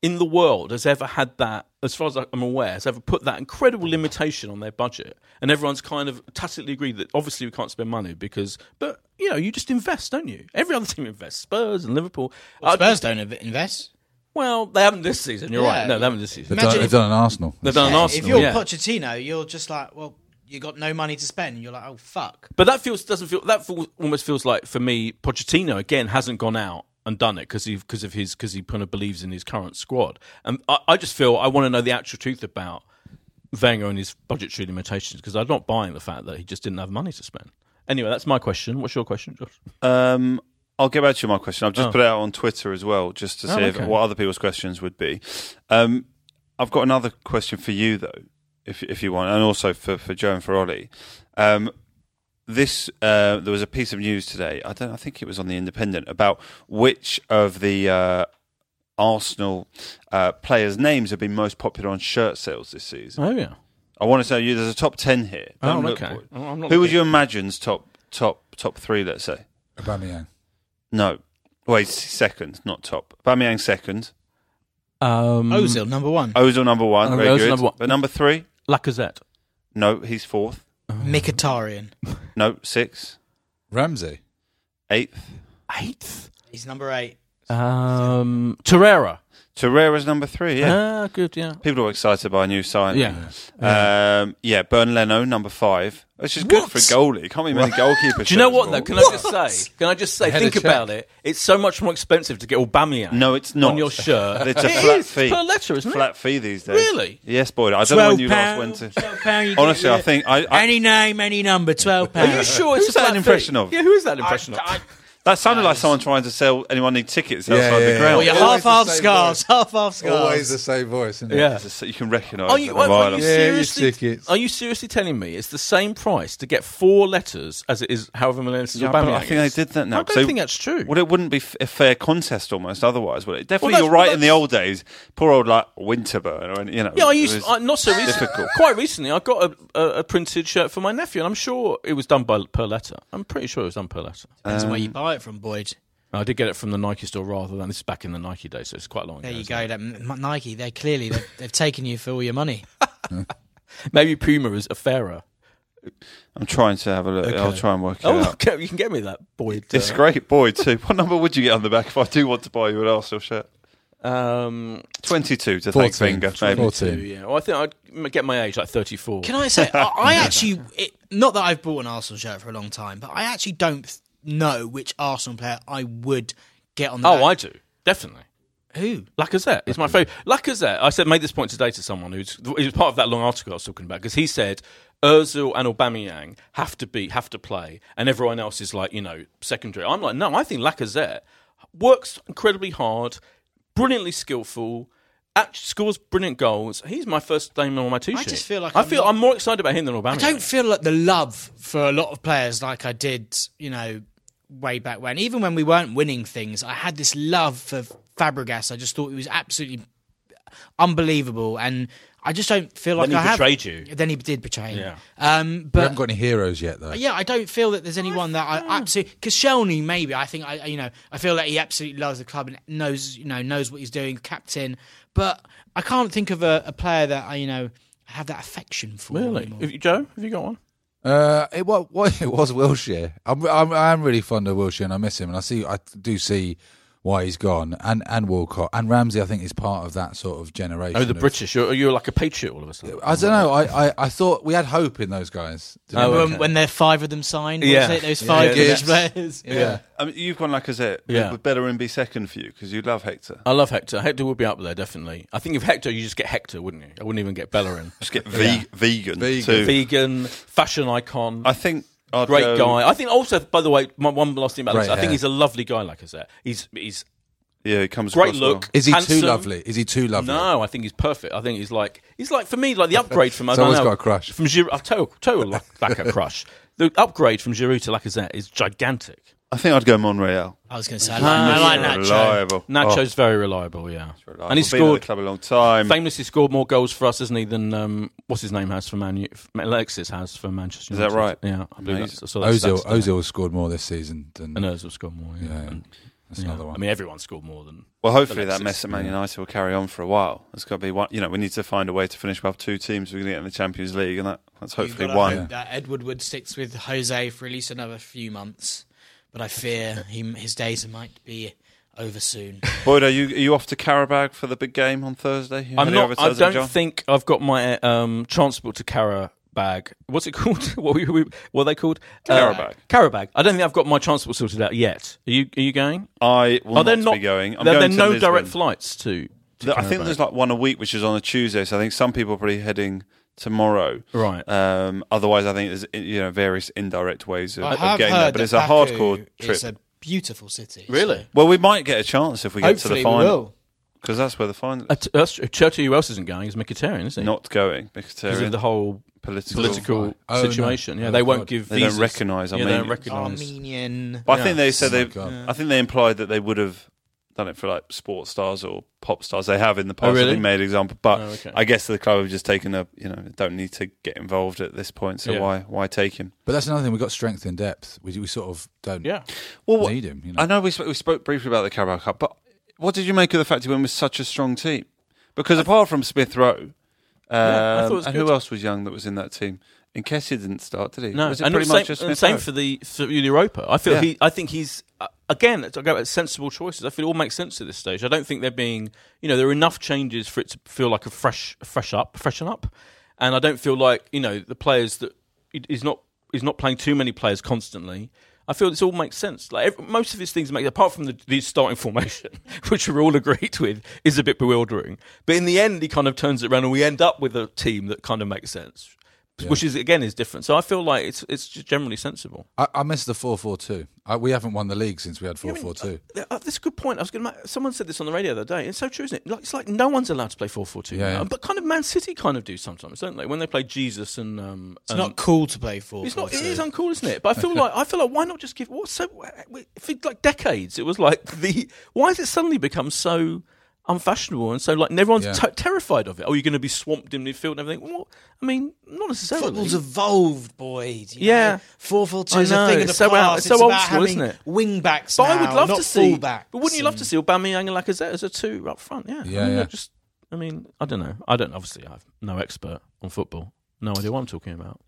G: in the world has ever had that, as far as I'm aware, has ever put that incredible limitation on their budget. And everyone's kind of tacitly agreed that obviously we can't spend money because, but you know, you just invest, don't you? Every other team invests. Spurs and Liverpool. I- uh,
J: Spurs don't invest.
G: well, they haven't this season. You're
J: Yeah.
G: right. No, they haven't this season.
I: They've done, they've
J: if-
I: done an Arsenal.
G: They've done an
J: Yeah,
G: Arsenal.
J: If you're
G: yeah.
J: Pochettino, you're just like, well, you got no money to spend. You're like, oh fuck.
G: But that feels doesn't feel that feels, almost feels like for me Pochettino again hasn't gone out and done it because he because of his because he kind of believes in his current squad. And I, I just feel I want to know the actual truth about Wenger and his budgetary limitations because I'm not buying the fact that he just didn't have money to spend. Anyway, that's my question. What's your question, Josh?
H: Um, I'll get back to you my question. I've just
G: Oh.
H: put it out on Twitter as well, just to
G: Oh,
H: see if, what other people's questions would be. Um, I've got another question for you though, if if you want, and also for for Joe and for Ollie. Um, this uh, there was a piece of news today. I don't. I think it was on the Independent about which of the uh, Arsenal uh, players' names have been most popular on shirt sales this season.
G: Oh yeah.
H: I want to tell you, there's a top ten here.
G: Oh,
H: Don't look
G: okay.
H: for it.
G: Oh, I'm not
H: Who would
G: looking.
H: you imagine's top top top three? Let's say.
I: Aubameyang.
H: No. Wait, second, not top. Bamiyang second.
G: Um,
J: Ozil number one.
H: Ozil number one.
G: Oh,
H: very
G: Ozil
H: good.
G: number one.
H: But number three?
G: Lacazette.
H: No, he's fourth.
J: Mkhitaryan.
H: No, six.
I: Ramsey.
H: Eighth.
G: Eighth.
J: He's number eight.
G: Um, Torreira.
H: Torreira's number three, yeah.
G: Ah, good. Yeah.
H: People are excited by a new signing.
G: Yeah.
H: Yeah, um, yeah Bernd Leno, number five. Which is good
G: What?
H: for a goalie. Can't be many goalkeepers.
G: Do you know what though? Can I just say? Can I just say?
I: Ahead
G: Think
I: check.
G: about it. It's so much more expensive to get Aubameyang.
H: No, it's not.
G: on your shirt. [laughs]
H: It's a
G: It
H: flat
G: is.
H: fee.
G: It's per letter, isn't it?
H: Flat fee these days.
G: Really?
H: Yes, boy. I don't know when you last went to. Honestly, I think I, I
J: any name, any number, twelve pounds.
G: Are you sure it's
H: Who's
G: a
H: that
G: flat
H: an impression
G: fee?
H: of?
G: Yeah, who is that an impression of?
H: That sounded like someone trying to sell anyone need tickets outside
I: yeah,
H: the ground.
J: Well, you're half
I: the
J: half
I: same
J: scars, half half scars.
I: Always the same voice, isn't it?
G: Yeah.
H: It's a- you can recognise
G: Are you,
H: them
G: are, are you
H: off.
I: Yeah,
G: seriously? Are you seriously telling me it's the same price to get four letters as it is however many letters
H: Yeah, but
G: Aubameyang
H: I think they did that now.
G: I don't
H: So-
G: think that's true.
H: Well, it wouldn't be f- a fair contest almost otherwise, would it? Definitely,
G: that's-
H: you're right.
G: well,
H: in the old days, poor old like Winterburn, or you know.
G: Yeah, I used I, not so recently. Quite recently, I got a, a, a printed shirt for my nephew, and I'm sure it was done by per letter. I'm pretty sure it was done per letter.
J: Depends on where
H: Um,
J: you buy it from, Boyd.
G: I did get it from the Nike store rather than this is back in the Nike days, so it's quite long.
J: There
G: ago,
J: you go. That, M- Nike, they're clearly they've, [laughs] they've taken you for all your money. [laughs]
G: Maybe Puma is a fairer
H: I'm trying to have a look. I'll try and work it
G: Oh,
H: out. [laughs]
G: okay, you can get me that Boyd.
H: It's
G: uh,
H: great, Boyd too. What number would you get on the back if I do want to buy you an Arsenal shirt?
G: Um,
H: 22 to thank
I: 14.
H: Finger, maybe.
I: 14.
G: yeah. Well, I think I'd get my age like 34.
J: Can I say, I, I actually, it, not that I've bought an Arsenal shirt for a long time, but I actually don't th- know which Arsenal player I would get on the
G: Oh,
J: back.
G: I do definitely.
J: Who?
G: Lacazette is my favourite. Lacazette, I said, made this point today to someone who's it was part of that long article I was talking about because he said Özil and Aubameyang have to be have to play, and everyone else is like you know secondary. I'm like, no, I think Lacazette works incredibly hard, brilliantly skillful. Actually scores brilliant goals. He's my first name on my t-shirt.
J: I just feel like
G: I
J: I'm
G: feel
J: not-
G: I'm more excited about him than Aubameyang.
J: I don't feel like the love for a lot of players like I did, you know, way back when. Even when we weren't winning things, I had this love for Fabregas. I just thought he was absolutely unbelievable, and I just don't feel like
G: Then he
J: I have.
G: betrayed you.
J: Then he did betray me.
G: Yeah.
J: Um,
I: we
J: but
I: haven't got any heroes yet, though.
J: yeah, I don't feel that there's anyone that I absolutely because Shelney maybe I think I you know I feel that he absolutely loves the club and knows you know knows what he's doing, captain. But I can't think of a, a player that I you know have that affection for.
G: Really,
J: anymore.
G: have you, Joe? Have you got one?
I: Uh, it was, [laughs] what, it was Wilshere. I'm, I'm, I'm really fond of Wilshere, and I miss him. And I see, I do see why he's gone, and and Walcott and Ramsey. I think is part of that sort of generation.
G: Oh, the
I: of-
G: British. You're, you're like a patriot all of a sudden.
I: I don't know. I, I, I thought we had hope in those guys.
G: Oh,
I: we?
J: when,
G: okay.
J: when there five of them signed,
G: Yeah.
J: it? Those five
I: yeah,
J: British
I: yeah.
J: players.
I: yeah.
H: I mean, you've gone Lacazette.
G: Yeah.
H: Would Bellerin be second for you? Because you love Hector.
G: I love Hector. Hector would be up there definitely. I think if Hector, you just get Hector, wouldn't you? I wouldn't even get Bellerin.
H: Just get ve- vegan,
I: Vegan.
H: too.
G: Vegan, fashion icon,
H: I think I'd
G: great
H: go-
G: guy. I think also, by the way, my one last thing about
I: Great
G: this, I think
I: hair.
G: he's a lovely guy. Like I said, he's he's
H: Yeah, he comes
G: great
H: across
G: look.
H: well.
I: Is he
G: handsome.
I: too lovely? Is he too lovely?
G: No, I think he's perfect. I think he's like he's like for me like the upgrade from [laughs] I don't
I: Someone's
G: know,
I: got a crush.
G: from Giroud. Oh, I've total total like, like a crush. The upgrade from Giroud to Lacazette is gigantic.
H: I think I'd go Monreal.
J: I was going to say, I like, I like Nacho.
H: Reliable.
G: Nacho's very reliable, yeah,
H: reliable.
G: and he
H: Been at the
G: scored
H: club a long time.
G: famously scored more goals for us, hasn't he, than um, what's his name has for Man U? Alexis has for Manchester
H: Is that
G: United.
H: right?
G: Yeah, I believe
H: Amazing.
G: that's, I saw that
I: Ozil,
G: stats today.
I: Ozil scored more this season than.
G: and Ozil scored more. Yeah,
I: Yeah,
G: And-
I: that's
G: yeah.
I: another one.
G: I mean, everyone scored more than.
H: Well, hopefully that
G: Alexis.
H: mess at Man United will carry on for a while. There's got to be one. You know, we need to find a way to finish above two teams. We're going to get in the Champions League, and that, that's
J: You've
H: hopefully
J: gotta
H: one.
J: hope that Edward Wood sticks with Jose for at least another few months, but I fear he, his days might be over soon. [laughs]
H: Boyd, are you are you off to Qarabag for the big game on Thursday? You
G: I'm not. I don't
H: Azerbaijan?
G: think I've got my um, transport to Qarabag. What's it called? [laughs] what, we, we, what are they called?
H: Qarabag.
G: Uh, Qarabag. I don't think I've got my transport sorted out yet. Are you? Are you going?
H: I will
G: are there
H: not,
G: not
H: be going. I'm
G: there,
H: going
G: there
H: to
G: no
H: Lisbon.
G: direct flights to. to
H: The- I think there's like one a week, which is on a Tuesday. So I think some people are probably heading tomorrow.
G: Right.
H: Um, otherwise, I think there's you know various indirect ways of,
J: I
H: of
J: have
H: getting
J: heard
H: there, but
J: that
H: it's a
J: Baku
H: hardcore trip.
J: It's a beautiful city.
G: Really?
H: Well, we might get a chance if we get to
J: Hopefully
H: the
J: we
H: final
J: will.
H: because that's where the final.
G: T- that's true. Churchill, who else isn't going? Is Mkhitaryan, isn't he?
H: Not going because
G: because of the whole
H: political.
G: political
I: Oh, no.
G: situation. Yeah,
I: Oh,
G: they won't
I: God.
G: give.
H: They don't
G: visas.
H: recognise
G: Yeah, they don't recognise.
J: Armenian.
H: But I
G: Yeah.
H: think they said
I: Oh
H: they.
I: God.
H: I think they implied that they would have done it for like sports stars or pop stars. They have in the past.
G: Oh, really?
H: I think made example, but
G: Oh, okay.
H: I guess the club have just taken a. You know, don't need to get involved at this point. So
G: Yeah.
H: why why take him?
I: But that's another thing. We've got strength in depth. We, we sort of don't
G: Yeah.
H: Well,
I: need him. You know?
H: I know we spoke, we spoke briefly about the Carabao Cup, but what did you make of the fact he went with such a strong team? Because apart from Smith Rowe,
G: Yeah, I thought it
H: um,
G: was
H: and
G: good.
H: who else was young that was in that team? Nketiah didn't start, did he?
G: No,
H: was it
G: and
H: pretty
G: same,
H: much just
G: and same for the for Europa. I feel
H: Yeah.
G: he. I think he's uh, again. I go about sensible choices. I feel it all makes sense at this stage. I don't think they're being. You know, there are enough changes for it to feel like a fresh, fresh up, freshen up, and I don't feel like you know the players that is not. He's not playing too many players constantly. I feel this all makes sense. Like every, most of his things make, apart from the, the starting formation, [laughs] which we're all agreed with, is a bit bewildering. But in the end, he kind of turns it around, and we end up with a team that kind of makes sense, which is again is different. So I feel like it's it's just generally sensible.
I: I, I miss the four four two. We haven't won the league since we had four four two.
G: Uh, uh, that's a good point. I was going to. Someone said this on the radio the other day. It's so true, isn't it? Like it's like no one's allowed to play four four two.
I: Yeah, yeah.
G: But kind of Man City kind of do sometimes, don't they? When they play Jesus and um,
J: It's
G: and-
J: not cool to play four.
G: It's not. It
J: four,
G: is
J: two.
G: uncool, isn't it? But I feel like I feel like why not just give what's so for like decades? It was like [laughs] the why has it suddenly become so unfashionable and so like and everyone's
I: Yeah.
G: t- terrified of it? Oh, you're going to be swamped in midfield and everything. Well, I mean, not necessarily.
J: Football's evolved, Boyd. you
G: Yeah.
J: know. four four two
G: I
J: is a
G: know,
J: thing of the
G: it's so
J: past.
G: out- it's so old
J: about
G: school, isn't it?
J: Wing backs
G: But
J: now,
G: I would love
J: not
G: to see.
J: fullbacks
G: But wouldn't you love to see Aubameyang and Lacazette as a two up front? Yeah,
I: Yeah,
G: I mean,
I: yeah.
G: Just, I mean, I don't know. I don't obviously. I'm no expert on football. No idea what I'm talking about.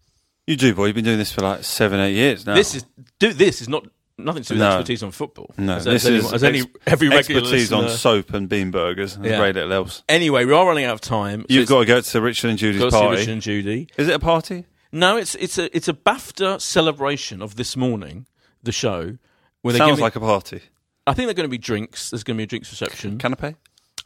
H: You do, boy. You've been doing this for like seven, eight years now.
G: This is do this is not nothing to do with
H: No.
G: expertise on football.
H: no.
G: As-
H: this
G: as
H: is
G: anyone- as any
H: ex-
G: every regular
H: expertise on soap and bean burgers. and
G: Yeah.
H: Very little else.
G: Anyway, we are running out of time. so
H: You've got to go to Richard and Judy's
G: got to see
H: party.
G: Richard and Judy.
H: Is it a party?
G: No, it's it's a it's a BAFTA celebration of this morning, the show. Where
H: Sounds
G: giving-
H: like a party.
G: I think they're going to be drinks. There's going to be a drinks reception.
H: Canapé?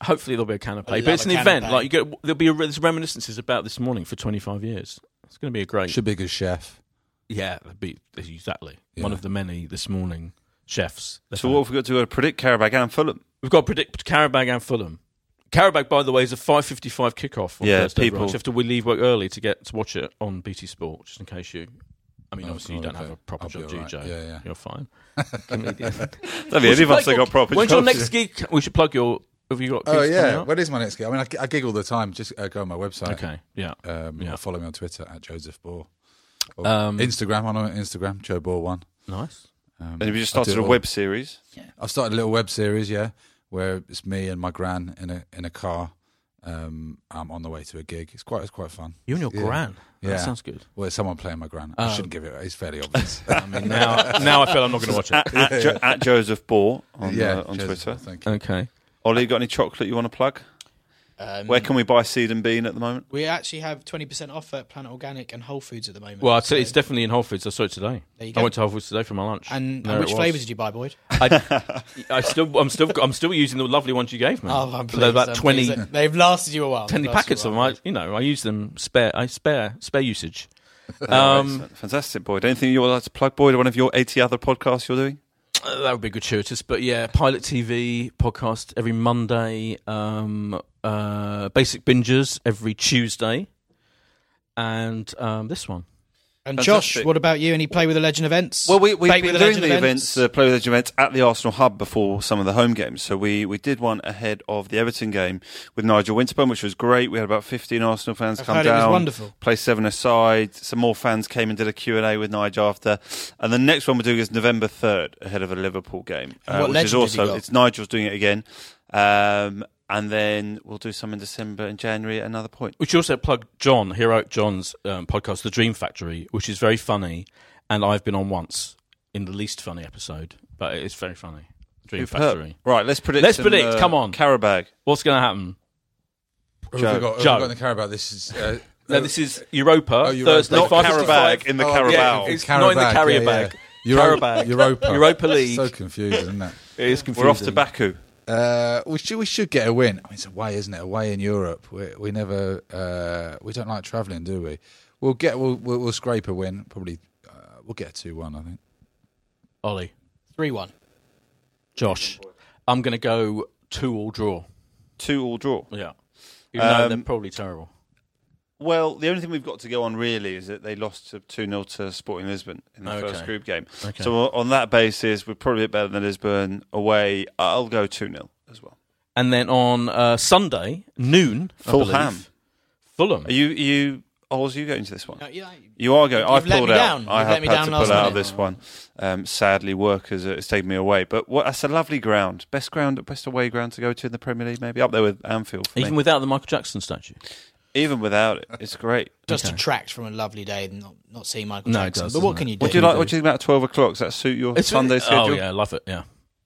G: Hopefully there'll be a canapé, but it's
J: a
G: an event. Like you get, there'll be a, there's reminiscences about this morning for 25 years. It's going to be a great.
I: Should be a good chef.
G: Yeah, be exactly
I: Yeah.
G: one of the many this morning chefs.
H: So what have we got to do? Predict Qarabag and Fulham.
G: We've got to predict Qarabag and Fulham. Qarabag, by the way, is a 5:55 kickoff on
H: Yeah,
G: Thursday.
H: people-
G: have to we leave work early to get to watch it on BT Sport, just in case you. I mean,
I: Oh,
G: obviously you don't have a proper
I: I'll
G: job, do you,
I: right.
G: Joe?
I: Yeah, yeah.
G: You're fine. [laughs] Comedian.
H: Don't any of us have got proper
G: When's your next gig? We should plug your. Have you got?
I: Oh yeah, what is my next gig? I mean, I, I gig all the time. Just uh, go on my website.
G: Okay. Yeah.
I: Um,
G: Yeah.
I: follow me on Twitter at Joseph Bor. Or
G: Um,
I: Instagram. I'm on Instagram. Joe Bor one.
G: Nice.
I: Um,
H: And have you just
I: I do
H: started
I: it
H: a
I: all.
H: web series?
I: I've started a little web series, yeah, where it's me and my gran in a in a car. Um, I'm on the way to a gig. It's quite it's quite fun.
G: You and your
I: Yeah.
G: gran.
I: Yeah,
G: That sounds good.
I: Well, it's someone playing my gran. I shouldn't give it. It's fairly obvious. [laughs]
G: I mean, now now I feel I'm not going to watch it.
H: At, at, Jo- at Joseph Bor on,
I: yeah,
H: uh, on
I: Joseph,
H: Twitter.
I: Thank you.
G: Okay.
H: Ollie, you got any chocolate you want to plug?
J: Um,
H: Where can we buy seed and bean at the moment?
J: we actually have twenty percent off at Planet Organic and Whole Foods at the moment.
G: Well, I'd say
J: so-
G: it's definitely in Whole Foods. I saw it today.
J: There you
G: I went to Whole Foods today for my lunch.
J: And,
G: There
J: and which flavours did you buy, Boyd?
G: I, [laughs] I still, I'm still, I'm still using the lovely ones you gave me.
J: Oh, I'm
G: They're
J: pleased.
G: about
J: I'm
G: 20,
J: pleased. They've lasted you a while.
G: 20 packets
J: you
G: of them. I, you know, I use them spare, I spare, spare usage. [laughs]
H: Oh,
G: Um.
H: Fantastic, Boyd. Anything you would like to plug, Boyd, or one of your 80 other podcasts you're doing?
G: Uh, that would be gratuitous, but yeah, Pilot TV podcast every Monday, um, uh, Basic Bingers every Tuesday, and um, this one.
J: And Josh, what about you? Any play with the legend events?
H: Well, we, we've
J: Bake
H: been
J: with
H: doing the events, uh, play with Legend events at the Arsenal Hub before some of the home games. So we, we did one ahead of the Everton game with Nigel Winterburn, which was great. We had about 15 Arsenal fans
J: I've
H: come
J: heard it
H: down.
J: was wonderful.
H: Play seven aside. Some more fans came and did a Q&A with Nigel after. And the next one we're doing is November 3rd ahead of a Liverpool game. uh,
J: what
H: which is
J: legend has he
H: also,
J: got?
H: it's Nigel's doing it again. Um, and then we'll do some in December and January at another point.
G: We should also plug John, Hero John's um, podcast, The Dream Factory, which is very funny, and I've been on once in the least funny episode, but it's very funny. Dream
H: Superb.
G: Factory.
H: Right, let's predict.
G: Let's
H: some,
G: predict,
H: uh,
G: come on.
H: Qarabag.
G: What's going to happen?
H: Joe.
I: have we got, who
G: Joe.
I: have we got in the Carabao? This is uh, [laughs]
G: No, this is Europa,
I: Oh, Europa.
G: Thursday,
I: Not
H: Qarabag in the
I: Oh,
H: Carabao.
G: Yeah, it's not in the carrier
I: yeah,
G: bag.
I: yeah. Euro-
G: Qarabag.
I: Europa.
G: Europa League.
I: So confusing, isn't it?
G: It is confusing.
H: We're off to Baku.
I: Uh, we should we should get a win. I mean, it's away, isn't it? Away in Europe. We we never uh, we don't like travelling, do we? We'll get we'll we'll, we'll scrape a win. Probably uh, we'll get a two one. I think.
G: Ollie,
J: Three one.
G: Josh, I'm going to go two all draw.
H: Two all draw.
G: Yeah. Even though
H: Um,
G: they're probably terrible.
H: Well, the only thing we've got to go on really is that they lost to 2 0 to Sporting Lisbon in the
G: Okay.
H: first group game.
G: Okay.
H: So, on that basis, we're probably a bit better than Lisbon. Away, I'll go 2 0 as well.
G: And then on uh, Sunday, noon,
H: Fulham.
G: Fulham.
H: Are you, are you, Oz, are you going to this one?
J: No, yeah,
H: You are going.
J: You've
H: I've
J: let
H: pulled
J: me
H: out.
J: down.
H: I
J: You've let me
H: had
J: down
H: to pull out of this one. Um, sadly, work has uh, has taken me away. But what, that's a lovely ground. Best ground, best away ground to go to in the Premier League. Maybe up there with Anfield. For
G: Even
H: me.
G: without the Michael Jackson statue.
H: Even without it, it's great.
J: Just
G: Okay.
J: detract from a lovely day and not, not seeing Michael
G: No, it
J: Jackson.
G: does,
J: but what can you do?
H: What do you like? What do you think about twelve o'clock? Does that suit your Sunday schedule?
G: Oh yeah, I love it. Yeah,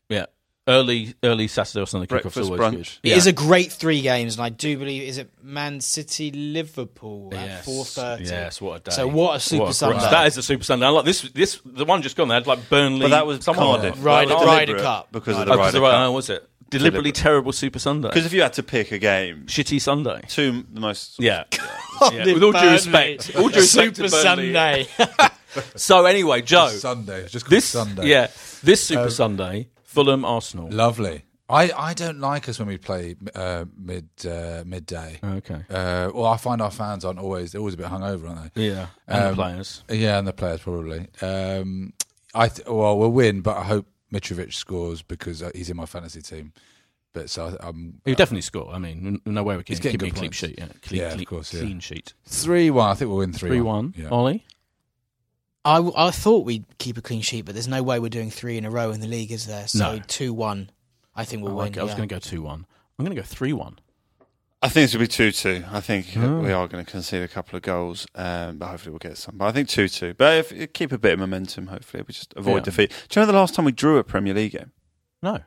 G: yeah. Early, early Saturday or Sunday kickoff's
H: Breakfast
G: always
H: brunch.
G: good.
J: It
G: yeah.
J: is a great three games, and I do believe is it Man City Liverpool at
G: Yes.
J: four thirty.
G: Yes, what a day!
J: So what a Super
G: great-
J: Sunday.
G: That is a super Sunday. I like this. This the one just gone. They had like Burnley.
H: But that was
G: someone
H: Cardiff.
J: Ryder-
H: That was
J: Ryder Cup.
H: because of the
G: 'cause
H: Ryder Cup.
G: oh, was it deliberately
H: Deliberate.
G: terrible Super Sunday?
H: Because if you had to pick a game,
G: shitty Sunday.
H: two the most
G: Yeah. [laughs] yeah. With all due respect, [laughs] all due respect
J: Super
G: to Burnley.
J: Sunday. [laughs]
G: So anyway, Joe,
I: Sunday. Just called
G: this
I: Sunday.
G: yeah, this Super Sunday, Fulham Arsenal.
I: Lovely. I, I don't like us when we play uh, mid uh, midday.
G: Okay.
I: Uh, well, I find our fans aren't always they're always a bit hungover, aren't they?
G: Yeah, and the
I: Um,
G: players.
I: Yeah, and the players probably. Um, I th- well, we'll win, but I hope Mitrovic scores because uh, he's in my fantasy team. But so I'm
G: He'll definitely score. I mean, no way we can
I: He's getting
G: a clean sheet. Yeah, clean,
I: Yeah, of course, yeah.
G: clean sheet.
I: three one. I think we'll win three
G: Three one.
I: Yeah.
G: Ollie.
J: I, I thought we'd keep a clean sheet, but there's no way we're doing three in a row in the league, is there? So
G: No.
J: two one. I think we'll
G: I,
J: win.
G: like it. I was
J: yeah.
G: going to go two one. I'm going to go three one.
H: I think it's going to be 2 2. I think
G: Oh.
H: we are going to concede a couple of goals, um, but hopefully we'll get some. But I think 2 2. But if keep a bit of momentum, hopefully. We just avoid
G: Yeah.
H: defeat. Do you know the last time we drew a Premier League game?
G: No.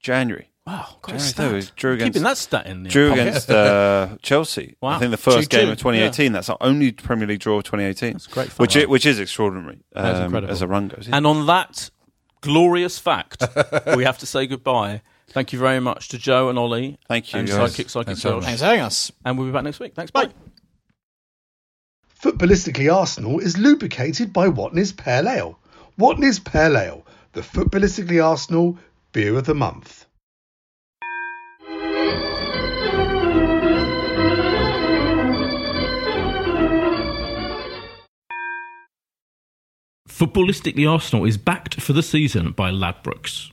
H: January.
G: Wow,
H: January
G: stat.
H: third, we drew against,
G: Keeping that stat in the
H: drew
G: pocket.
H: against uh, [laughs] Chelsea.
G: Wow.
H: I think the first
G: 2-2,
H: game of 2018. That's our only Premier League draw of 2018.
G: That's great fun.
H: Which, i- which is extraordinary um, as a run goes.
G: And on that glorious fact, [laughs] we have to say goodbye. Thank you very much to Joe and Ollie.
H: Thank you,
G: And
H: guys.
G: Sidekick, Psychic
I: Thanks very
J: Thanks for having us.
G: And we'll be back next week. Thanks. Bye.
K: Footballistically Arsenal is lubricated by Watney's Pale Ale. Watney's Pale Ale, the Footballistically Arsenal beer of the month.
G: Footballistically Arsenal is backed for the season by Ladbrokes.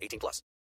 B: 18 plus.